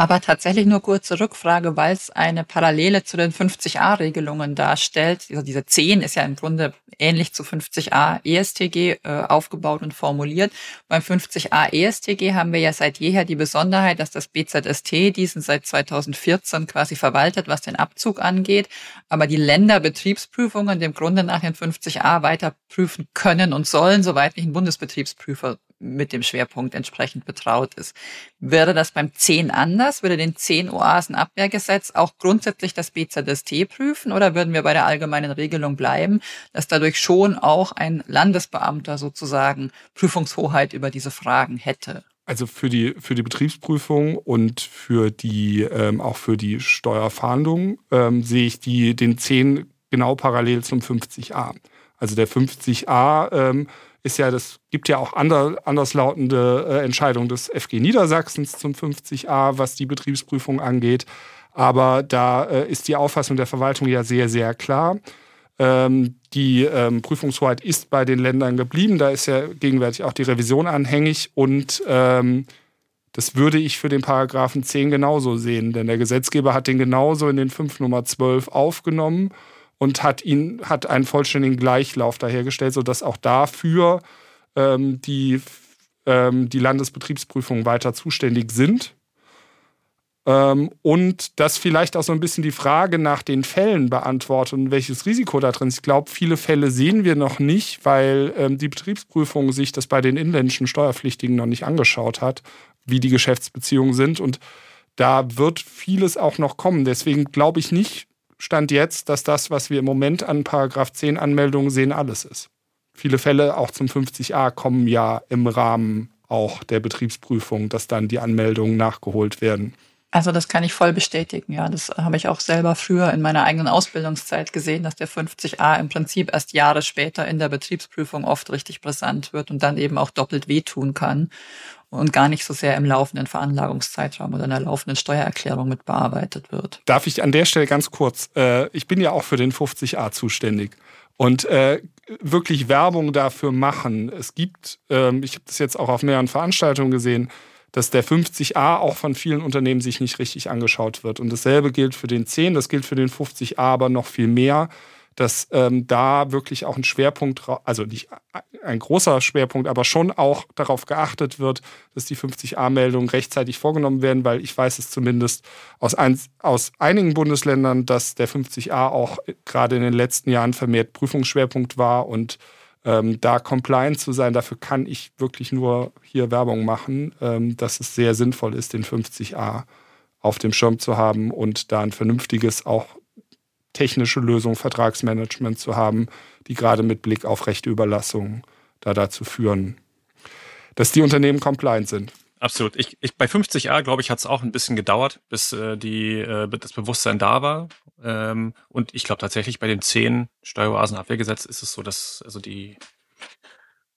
Aber tatsächlich nur kurze Rückfrage, weil es eine Parallele zu den 50a-Regelungen darstellt. Also diese 10 ist ja im Grunde ähnlich zu 50a ESTG äh, aufgebaut und formuliert. Beim 50a ESTG haben wir ja seit jeher die Besonderheit, dass das BZST diesen seit 2014 quasi verwaltet, was den Abzug angeht. Aber die Länderbetriebsprüfungen dem Grunde nach den 50a weiter prüfen können und sollen, soweit nicht ein Bundesbetriebsprüfer mit dem Schwerpunkt entsprechend betraut ist. Wäre das beim 10 anders? Würde den 10 Oasenabwehrgesetz auch grundsätzlich das BZST prüfen oder würden wir bei der allgemeinen Regelung bleiben, dass dadurch schon auch ein Landesbeamter sozusagen Prüfungshoheit über diese Fragen hätte? Also für die, für die Betriebsprüfung und für die, ähm, auch für die Steuerfahndung ähm, sehe ich die, den 10 genau parallel zum 50a. Also der 50a ähm, ist ja, das gibt ja auch ander, anderslautende äh, Entscheidungen des FG Niedersachsens zum 50a, was die Betriebsprüfung angeht. Aber da äh, ist die Auffassung der Verwaltung ja sehr, sehr klar. Ähm, die ähm, Prüfungshoheit ist bei den Ländern geblieben. Da ist ja gegenwärtig auch die Revision anhängig und ähm, das würde ich für den Paragraphen 10 genauso sehen, denn der Gesetzgeber hat den genauso in den 5 Nummer 12 aufgenommen und hat ihn, hat einen vollständigen Gleichlauf dahergestellt, sodass auch dafür ähm, die, ähm, die Landesbetriebsprüfungen weiter zuständig sind. Ähm, und das vielleicht auch so ein bisschen die Frage nach den Fällen beantwortet und welches Risiko da drin ist. Ich glaube, viele Fälle sehen wir noch nicht, weil ähm, die Betriebsprüfung sich das bei den inländischen Steuerpflichtigen noch nicht angeschaut hat, wie die Geschäftsbeziehungen sind. Und da wird vieles auch noch kommen. Deswegen glaube ich nicht, Stand jetzt, dass das, was wir im Moment an Paragraph 10 Anmeldungen sehen, alles ist. Viele Fälle auch zum 50a kommen ja im Rahmen auch der Betriebsprüfung, dass dann die Anmeldungen nachgeholt werden. Also das kann ich voll bestätigen, ja. Das habe ich auch selber früher in meiner eigenen Ausbildungszeit gesehen, dass der 50a im Prinzip erst Jahre später in der Betriebsprüfung oft richtig brisant wird und dann eben auch doppelt wehtun kann und gar nicht so sehr im laufenden Veranlagungszeitraum oder in der laufenden Steuererklärung mit bearbeitet wird. Darf ich an der Stelle ganz kurz, äh, ich bin ja auch für den 50a zuständig und äh, wirklich Werbung dafür machen. Es gibt, ähm, ich habe das jetzt auch auf mehreren Veranstaltungen gesehen, dass der 50a auch von vielen Unternehmen sich nicht richtig angeschaut wird. Und dasselbe gilt für den 10, das gilt für den 50a aber noch viel mehr dass ähm, da wirklich auch ein Schwerpunkt, also nicht ein großer Schwerpunkt, aber schon auch darauf geachtet wird, dass die 50a-Meldungen rechtzeitig vorgenommen werden, weil ich weiß es zumindest aus, ein, aus einigen Bundesländern, dass der 50a auch gerade in den letzten Jahren vermehrt Prüfungsschwerpunkt war und ähm, da compliant zu sein, dafür kann ich wirklich nur hier Werbung machen, ähm, dass es sehr sinnvoll ist, den 50a auf dem Schirm zu haben und da ein vernünftiges, auch technische Lösung, Vertragsmanagement zu haben, die gerade mit Blick auf Rechteüberlassung da dazu führen, dass die Unternehmen compliant sind. Absolut. Ich, ich, bei 50a, glaube ich, hat es auch ein bisschen gedauert, bis äh, die, äh, das Bewusstsein da war. Ähm, und ich glaube tatsächlich bei dem 10 Steueroasenabwehrgesetz ist es so, dass also die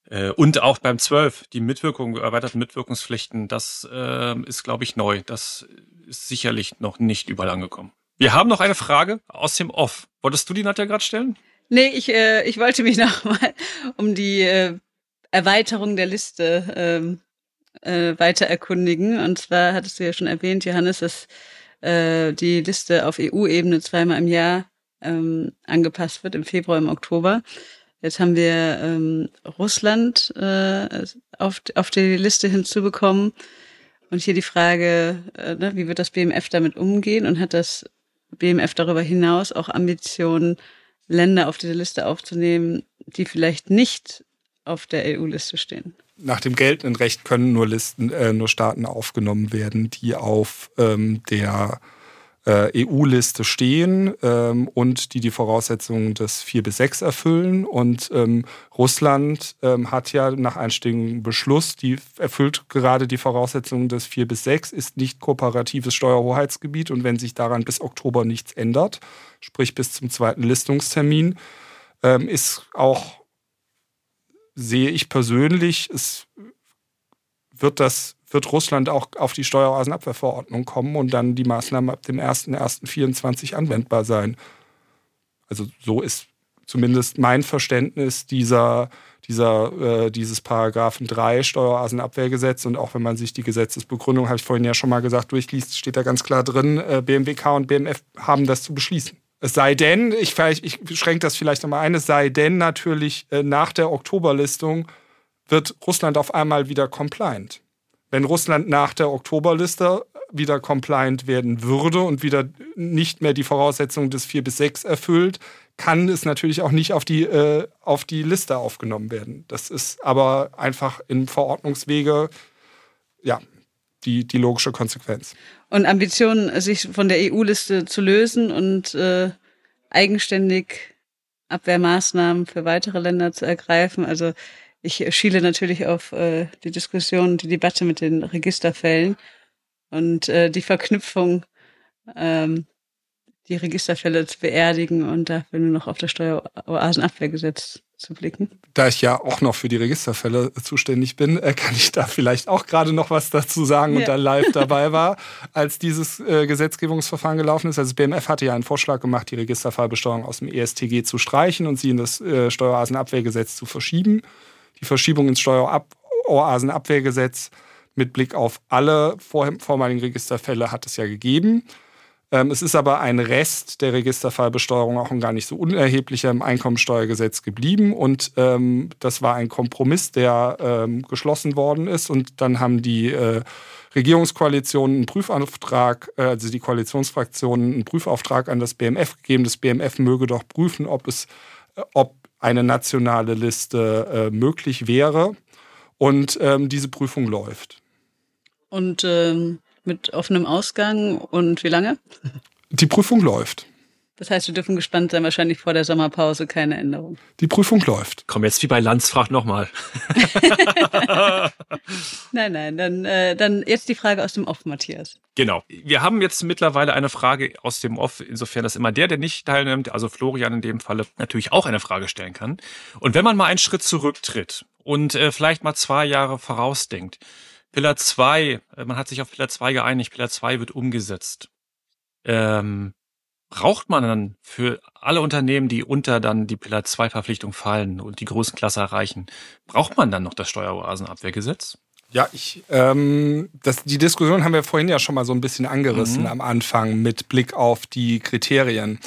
Äh, und auch beim 12, die Mitwirkung, erweiterten Mitwirkungspflichten, das äh, ist, glaube ich, neu. Das ist sicherlich noch nicht überall angekommen. Wir haben noch eine Frage aus dem Off. Wolltest du die Nadja gerade stellen? Nee, ich, äh, ich wollte mich nochmal um die äh, Erweiterung der Liste ähm, äh, weiter erkundigen. Und zwar hattest du ja schon erwähnt, Johannes, dass äh, die Liste auf EU-Ebene zweimal im Jahr ähm, angepasst wird, im Februar, im Oktober. Jetzt haben wir ähm, Russland äh, auf, auf die Liste hinzubekommen. Und hier die Frage, äh, ne, wie wird das BMF damit umgehen und hat das BMF darüber hinaus auch Ambitionen, Länder auf diese Liste aufzunehmen, die vielleicht nicht auf der EU-Liste stehen? Nach dem geltenden Recht können nur Listen, äh, nur Staaten aufgenommen werden, die auf ähm, der äh, EU-Liste stehen ähm, und die die Voraussetzungen des 4 bis 6 erfüllen. Und ähm, Russland ähm, hat ja nach einstiegem Beschluss, die erfüllt gerade die Voraussetzungen des 4 bis 6, ist nicht kooperatives Steuerhoheitsgebiet. Und wenn sich daran bis Oktober nichts ändert, sprich bis zum zweiten Listungstermin, ähm, ist auch, sehe ich persönlich, es wird das wird Russland auch auf die Steueroasenabwehrverordnung kommen und dann die Maßnahmen ab dem 01.01.24 anwendbar sein. Also so ist zumindest mein Verständnis dieser, dieser, äh, dieses Paragraphen 3 Steueroasenabwehrgesetz und auch wenn man sich die Gesetzesbegründung, habe ich vorhin ja schon mal gesagt, durchliest, steht da ganz klar drin, äh, BMWK und BMF haben das zu beschließen. Es sei denn, ich, ich schränke das vielleicht nochmal ein, es sei denn natürlich äh, nach der Oktoberlistung wird Russland auf einmal wieder compliant. Wenn Russland nach der Oktoberliste wieder compliant werden würde und wieder nicht mehr die Voraussetzungen des 4 bis 6 erfüllt, kann es natürlich auch nicht auf die, äh, auf die Liste aufgenommen werden. Das ist aber einfach in Verordnungswege, ja, die, die logische Konsequenz. Und Ambitionen, sich von der EU-Liste zu lösen und äh, eigenständig Abwehrmaßnahmen für weitere Länder zu ergreifen. Also ich schiele natürlich auf äh, die Diskussion, die Debatte mit den Registerfällen und äh, die Verknüpfung, ähm, die Registerfälle zu beerdigen und dafür nur noch auf das Steueroasenabwehrgesetz zu blicken. Da ich ja auch noch für die Registerfälle zuständig bin, äh, kann ich da vielleicht auch gerade noch was dazu sagen ja. und da live dabei war, als dieses äh, Gesetzgebungsverfahren gelaufen ist. Also das BMF hatte ja einen Vorschlag gemacht, die Registerfallbesteuerung aus dem ESTG zu streichen und sie in das äh, Steueroasenabwehrgesetz zu verschieben die Verschiebung ins Steueroasenabwehrgesetz mit Blick auf alle vormaligen Registerfälle hat es ja gegeben. Ähm, es ist aber ein Rest der Registerfallbesteuerung auch ein gar nicht so unerheblicher im Einkommensteuergesetz geblieben. Und ähm, das war ein Kompromiss, der ähm, geschlossen worden ist. Und dann haben die äh, Regierungskoalitionen einen Prüfauftrag, äh, also die Koalitionsfraktionen einen Prüfauftrag an das BMF gegeben. Das BMF möge doch prüfen, ob es, äh, ob eine nationale Liste äh, möglich wäre. Und ähm, diese Prüfung läuft. Und ähm, mit offenem Ausgang und wie lange? Die Prüfung läuft. Das heißt, wir dürfen gespannt sein, wahrscheinlich vor der Sommerpause keine Änderung. Die Prüfung läuft. Komm jetzt wie bei Landsfragt nochmal. nein, nein, dann, äh, dann jetzt die Frage aus dem Off, Matthias. Genau. Wir haben jetzt mittlerweile eine Frage aus dem Off, insofern dass immer der, der nicht teilnimmt, also Florian in dem Falle, natürlich auch eine Frage stellen kann. Und wenn man mal einen Schritt zurücktritt und äh, vielleicht mal zwei Jahre vorausdenkt, Pillar 2, äh, man hat sich auf Pillar 2 geeinigt, Pillar 2 wird umgesetzt. Ähm, braucht man dann für alle Unternehmen, die unter dann die Pillar 2 Verpflichtung fallen und die Größenklasse erreichen, braucht man dann noch das Steueroasenabwehrgesetz? Ja, ich, ähm, das, die Diskussion haben wir vorhin ja schon mal so ein bisschen angerissen mhm. am Anfang mit Blick auf die Kriterien.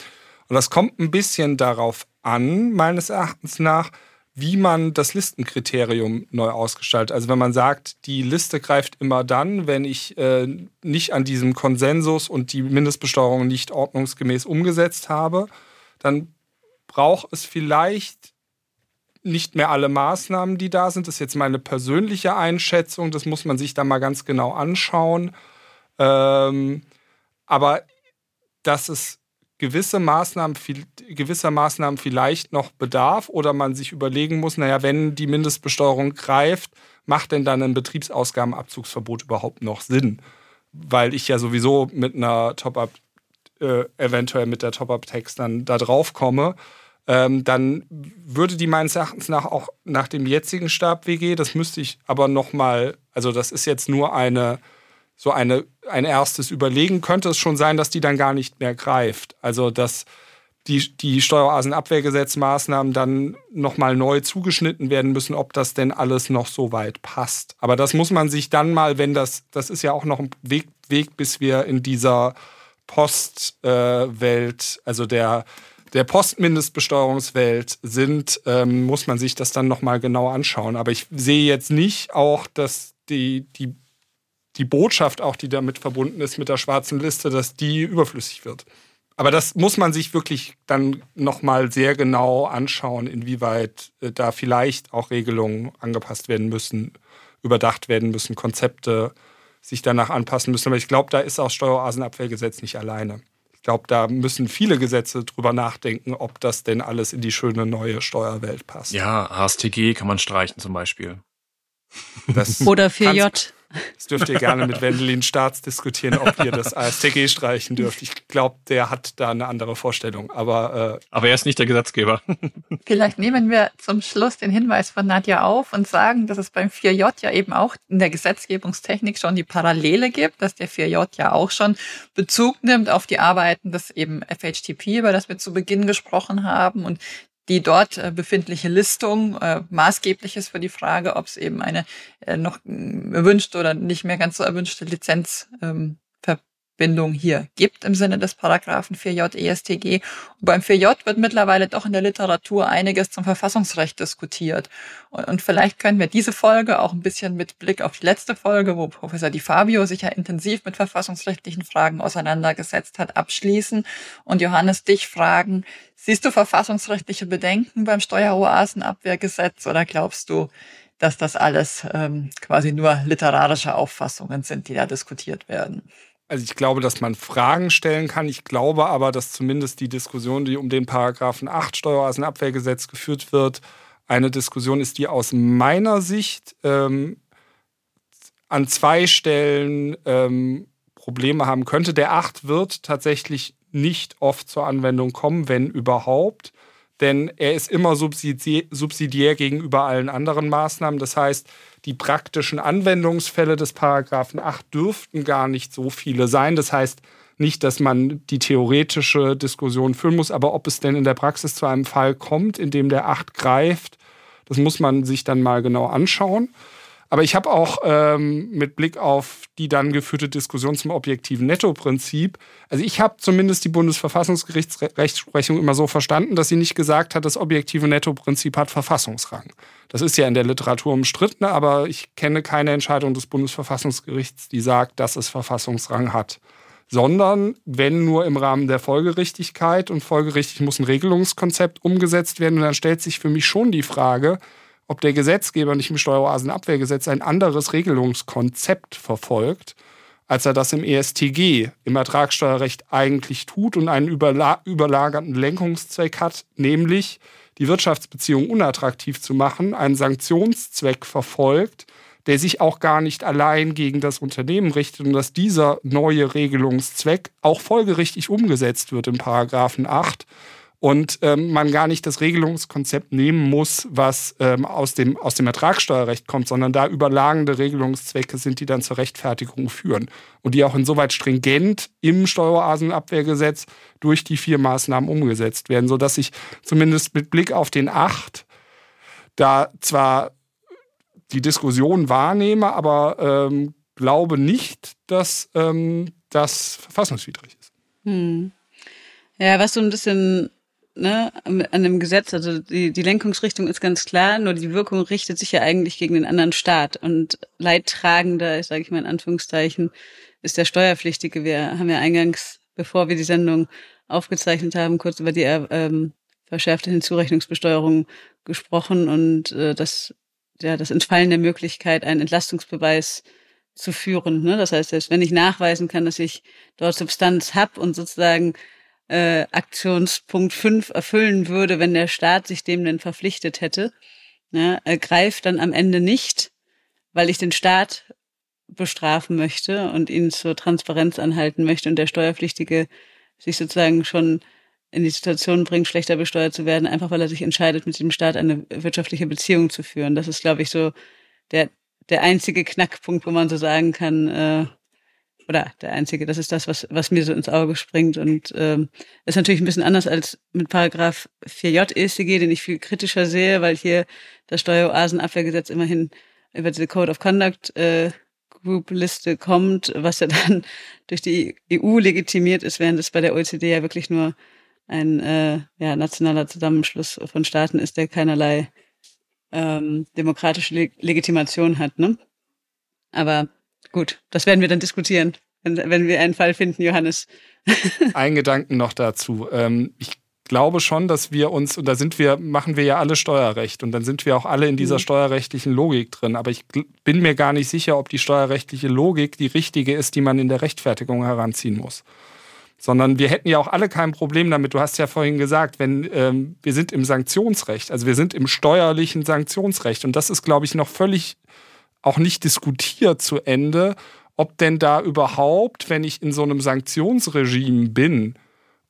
Und das kommt ein bisschen darauf an, meines Erachtens nach, wie man das Listenkriterium neu ausgestaltet. Also wenn man sagt, die Liste greift immer dann, wenn ich äh, nicht an diesem Konsensus und die Mindestbesteuerung nicht ordnungsgemäß umgesetzt habe, dann braucht es vielleicht nicht mehr alle Maßnahmen, die da sind. Das ist jetzt meine persönliche Einschätzung. Das muss man sich dann mal ganz genau anschauen. Ähm, aber dass es gewisse Maßnahmen, gewisser Maßnahmen vielleicht noch bedarf oder man sich überlegen muss, naja, wenn die Mindestbesteuerung greift, macht denn dann ein Betriebsausgabenabzugsverbot überhaupt noch Sinn? Weil ich ja sowieso mit einer Top-Up, äh, eventuell mit der Top-Up-Text dann da drauf komme. ähm, dann würde die meines Erachtens nach auch nach dem jetzigen Stab-WG, das müsste ich aber nochmal, also das ist jetzt nur eine, so eine, ein erstes Überlegen, könnte es schon sein, dass die dann gar nicht mehr greift. Also dass die, die Steueroasenabwehrgesetzmaßnahmen dann nochmal neu zugeschnitten werden müssen, ob das denn alles noch so weit passt. Aber das muss man sich dann mal, wenn das, das ist ja auch noch ein Weg, Weg bis wir in dieser Postwelt, äh, also der der Postmindestbesteuerungswelt sind, ähm, muss man sich das dann nochmal genau anschauen. Aber ich sehe jetzt nicht auch, dass die, die, die Botschaft auch, die damit verbunden ist mit der schwarzen Liste, dass die überflüssig wird. Aber das muss man sich wirklich dann nochmal sehr genau anschauen, inwieweit äh, da vielleicht auch Regelungen angepasst werden müssen, überdacht werden müssen, Konzepte sich danach anpassen müssen. Aber ich glaube, da ist auch Steueroasenabwehrgesetz nicht alleine glaube, da müssen viele Gesetze drüber nachdenken, ob das denn alles in die schöne neue Steuerwelt passt. Ja, ASTG kann man streichen zum Beispiel. Das Oder 4J. Das dürft ihr gerne mit Wendelin Staats diskutieren, ob ihr das ASTG streichen dürft. Ich glaube, der hat da eine andere Vorstellung. Aber, äh aber er ist nicht der Gesetzgeber. Vielleicht nehmen wir zum Schluss den Hinweis von Nadja auf und sagen, dass es beim 4J ja eben auch in der Gesetzgebungstechnik schon die Parallele gibt, dass der 4J ja auch schon Bezug nimmt auf die Arbeiten des eben FHTP, über das wir zu Beginn gesprochen haben und die dort äh, befindliche Listung äh, maßgeblich ist für die Frage, ob es eben eine äh, noch erwünschte oder nicht mehr ganz so erwünschte Lizenz ähm, Bindung hier gibt im Sinne des Paragraphen 4j ESTG. Und beim 4j wird mittlerweile doch in der Literatur einiges zum Verfassungsrecht diskutiert. Und, vielleicht können wir diese Folge auch ein bisschen mit Blick auf die letzte Folge, wo Professor Di Fabio sich ja intensiv mit verfassungsrechtlichen Fragen auseinandergesetzt hat, abschließen und Johannes dich fragen, siehst du verfassungsrechtliche Bedenken beim Steueroasenabwehrgesetz oder glaubst du, dass das alles ähm, quasi nur literarische Auffassungen sind, die da diskutiert werden? Also ich glaube, dass man Fragen stellen kann. Ich glaube aber, dass zumindest die Diskussion, die um den Paragraphen 8 Steueroasenabwehrgesetz geführt wird, eine Diskussion ist, die aus meiner Sicht ähm, an zwei Stellen ähm, Probleme haben könnte. Der 8 wird tatsächlich nicht oft zur Anwendung kommen, wenn überhaupt denn er ist immer subsidiär gegenüber allen anderen Maßnahmen. Das heißt, die praktischen Anwendungsfälle des Paragraphen 8 dürften gar nicht so viele sein. Das heißt nicht, dass man die theoretische Diskussion führen muss, aber ob es denn in der Praxis zu einem Fall kommt, in dem der 8 greift, das muss man sich dann mal genau anschauen. Aber ich habe auch ähm, mit Blick auf die dann geführte Diskussion zum objektiven Nettoprinzip, also ich habe zumindest die Bundesverfassungsgerichtsrechtsprechung immer so verstanden, dass sie nicht gesagt hat, das objektive Nettoprinzip hat Verfassungsrang. Das ist ja in der Literatur umstritten, aber ich kenne keine Entscheidung des Bundesverfassungsgerichts, die sagt, dass es Verfassungsrang hat. Sondern wenn nur im Rahmen der Folgerichtigkeit und folgerichtig muss ein Regelungskonzept umgesetzt werden. Und dann stellt sich für mich schon die Frage, ob der Gesetzgeber nicht im Steueroasenabwehrgesetz ein anderes Regelungskonzept verfolgt, als er das im ESTG, im Ertragssteuerrecht eigentlich tut und einen überla überlagerten Lenkungszweck hat, nämlich die Wirtschaftsbeziehung unattraktiv zu machen, einen Sanktionszweck verfolgt, der sich auch gar nicht allein gegen das Unternehmen richtet und dass dieser neue Regelungszweck auch folgerichtig umgesetzt wird im Paragraphen 8 und ähm, man gar nicht das Regelungskonzept nehmen muss, was ähm, aus, dem, aus dem Ertragssteuerrecht kommt, sondern da überlagende Regelungszwecke sind, die dann zur Rechtfertigung führen und die auch insoweit stringent im Steueroasenabwehrgesetz durch die vier Maßnahmen umgesetzt werden, sodass ich zumindest mit Blick auf den acht da zwar die Diskussion wahrnehme, aber ähm, glaube nicht, dass ähm, das verfassungswidrig ist. Hm. Ja, was so ein bisschen ne, an dem Gesetz, also die, die Lenkungsrichtung ist ganz klar, nur die Wirkung richtet sich ja eigentlich gegen den anderen Staat. Und leidtragender, sage ich mal in Anführungszeichen, ist der Steuerpflichtige. Wir haben ja eingangs, bevor wir die Sendung aufgezeichnet haben, kurz über die ähm, verschärfte Hinzurechnungsbesteuerung gesprochen und äh, das, ja, das Entfallen der Möglichkeit, einen Entlastungsbeweis zu führen. Ne? Das heißt, selbst wenn ich nachweisen kann, dass ich dort Substanz habe und sozusagen äh, Aktionspunkt 5 erfüllen würde, wenn der Staat sich dem denn verpflichtet hätte, ne, äh, greift dann am Ende nicht, weil ich den Staat bestrafen möchte und ihn zur Transparenz anhalten möchte und der Steuerpflichtige sich sozusagen schon in die Situation bringt, schlechter besteuert zu werden, einfach weil er sich entscheidet, mit dem Staat eine wirtschaftliche Beziehung zu führen. Das ist, glaube ich, so der, der einzige Knackpunkt, wo man so sagen kann, äh, oder der einzige, das ist das, was, was mir so ins Auge springt und ähm, ist natürlich ein bisschen anders als mit Paragraph 4j EStG, den ich viel kritischer sehe, weil hier das Steueroasenabwehrgesetz immerhin über diese Code of Conduct äh, Group Liste kommt, was ja dann durch die EU legitimiert ist, während es bei der OECD ja wirklich nur ein äh, ja, nationaler Zusammenschluss von Staaten ist, der keinerlei ähm, demokratische Leg Legitimation hat. Ne? Aber Gut, das werden wir dann diskutieren, wenn, wenn wir einen Fall finden, Johannes. Ein Gedanken noch dazu. Ähm, ich glaube schon, dass wir uns, und da sind wir, machen wir ja alle Steuerrecht und dann sind wir auch alle in dieser mhm. steuerrechtlichen Logik drin. Aber ich bin mir gar nicht sicher, ob die steuerrechtliche Logik die richtige ist, die man in der Rechtfertigung heranziehen muss. Sondern wir hätten ja auch alle kein Problem damit. Du hast ja vorhin gesagt, wenn ähm, wir sind im Sanktionsrecht, also wir sind im steuerlichen Sanktionsrecht. Und das ist, glaube ich, noch völlig auch nicht diskutiert zu Ende, ob denn da überhaupt, wenn ich in so einem Sanktionsregime bin,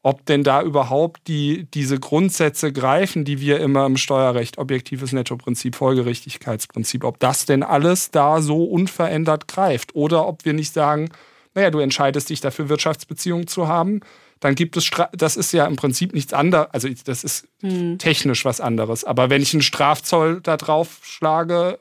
ob denn da überhaupt die, diese Grundsätze greifen, die wir immer im Steuerrecht, objektives Nettoprinzip, Folgerichtigkeitsprinzip, ob das denn alles da so unverändert greift oder ob wir nicht sagen, naja, du entscheidest dich dafür, Wirtschaftsbeziehungen zu haben, dann gibt es, Stra das ist ja im Prinzip nichts anderes, also das ist hm. technisch was anderes, aber wenn ich einen Strafzoll da drauf schlage,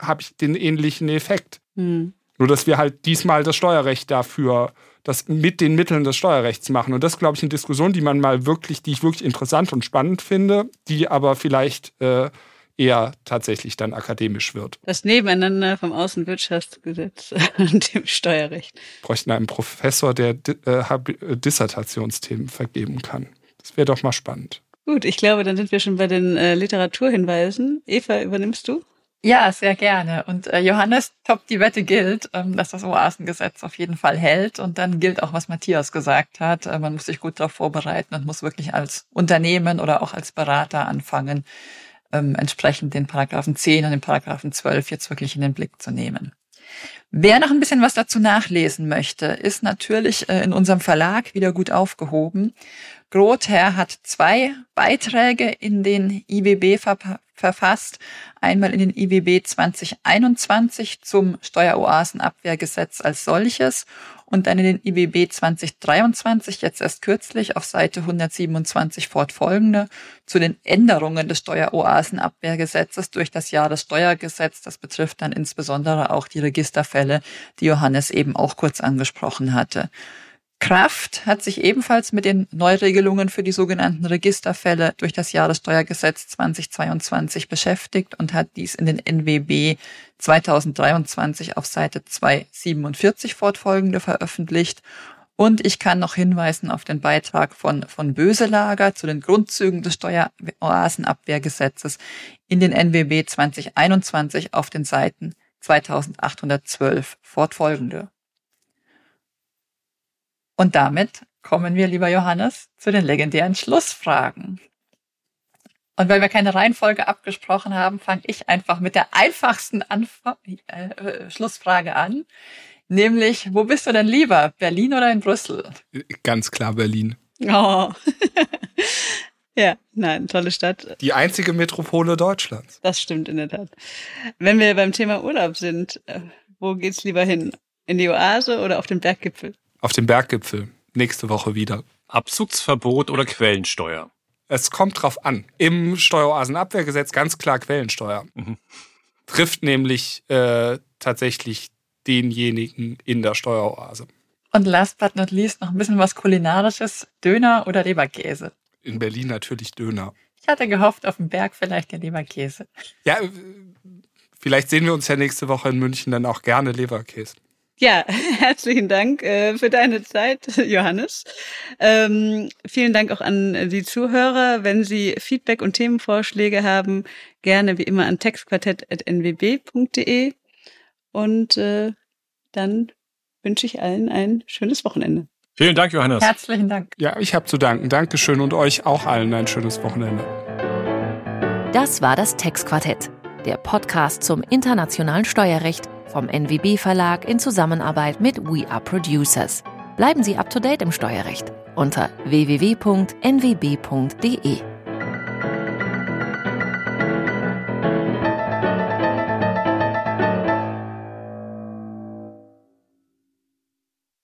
habe ich den ähnlichen Effekt. Mhm. Nur, dass wir halt diesmal das Steuerrecht dafür, das mit den Mitteln des Steuerrechts machen. Und das, glaube ich, eine Diskussion, die man mal wirklich, die ich wirklich interessant und spannend finde, die aber vielleicht äh, eher tatsächlich dann akademisch wird. Das Nebeneinander vom Außenwirtschaftsgesetz und dem Steuerrecht. Bräuchten einen Professor, der äh, Dissertationsthemen vergeben kann. Das wäre doch mal spannend. Gut, ich glaube, dann sind wir schon bei den äh, Literaturhinweisen. Eva, übernimmst du? Ja, sehr gerne. Und äh, Johannes, top, die Wette gilt, ähm, dass das Oasengesetz auf jeden Fall hält. Und dann gilt auch, was Matthias gesagt hat. Äh, man muss sich gut darauf vorbereiten und muss wirklich als Unternehmen oder auch als Berater anfangen, ähm, entsprechend den Paragraphen 10 und den Paragraphen 12 jetzt wirklich in den Blick zu nehmen. Wer noch ein bisschen was dazu nachlesen möchte, ist natürlich äh, in unserem Verlag wieder gut aufgehoben. Grother hat zwei Beiträge in den IWB verfasst. Einmal in den IWB 2021 zum Steueroasenabwehrgesetz als solches und dann in den IWB 2023, jetzt erst kürzlich auf Seite 127 fortfolgende, zu den Änderungen des Steueroasenabwehrgesetzes durch das Jahressteuergesetz. Das betrifft dann insbesondere auch die Registerfälle, die Johannes eben auch kurz angesprochen hatte. Kraft hat sich ebenfalls mit den Neuregelungen für die sogenannten Registerfälle durch das Jahressteuergesetz 2022 beschäftigt und hat dies in den NWB 2023 auf Seite 247 fortfolgende veröffentlicht. Und ich kann noch hinweisen auf den Beitrag von, von Böselager zu den Grundzügen des Steueroasenabwehrgesetzes in den NWB 2021 auf den Seiten 2812 fortfolgende. Und damit kommen wir, lieber Johannes, zu den legendären Schlussfragen. Und weil wir keine Reihenfolge abgesprochen haben, fange ich einfach mit der einfachsten Anf äh, Schlussfrage an. Nämlich, wo bist du denn lieber? Berlin oder in Brüssel? Ganz klar Berlin. Oh. ja, nein, tolle Stadt. Die einzige Metropole Deutschlands. Das stimmt in der Tat. Wenn wir beim Thema Urlaub sind, äh, wo geht's lieber hin? In die Oase oder auf den Berggipfel? Auf dem Berggipfel nächste Woche wieder. Abzugsverbot oder Quellensteuer? Es kommt drauf an. Im Steueroasenabwehrgesetz ganz klar Quellensteuer. Mhm. Trifft nämlich äh, tatsächlich denjenigen in der Steueroase. Und last but not least noch ein bisschen was Kulinarisches. Döner oder Leberkäse? In Berlin natürlich Döner. Ich hatte gehofft, auf dem Berg vielleicht der Leberkäse. Ja, äh, vielleicht sehen wir uns ja nächste Woche in München dann auch gerne Leberkäse. Ja, herzlichen Dank äh, für deine Zeit, Johannes. Ähm, vielen Dank auch an die Zuhörer. Wenn Sie Feedback und Themenvorschläge haben, gerne wie immer an textquartett.nwb.de. Und äh, dann wünsche ich allen ein schönes Wochenende. Vielen Dank, Johannes. Herzlichen Dank. Ja, ich habe zu danken. Dankeschön und euch auch allen ein schönes Wochenende. Das war das Textquartett, der Podcast zum internationalen Steuerrecht vom NWB Verlag in Zusammenarbeit mit We Are Producers. Bleiben Sie up to date im Steuerrecht unter www.nwb.de.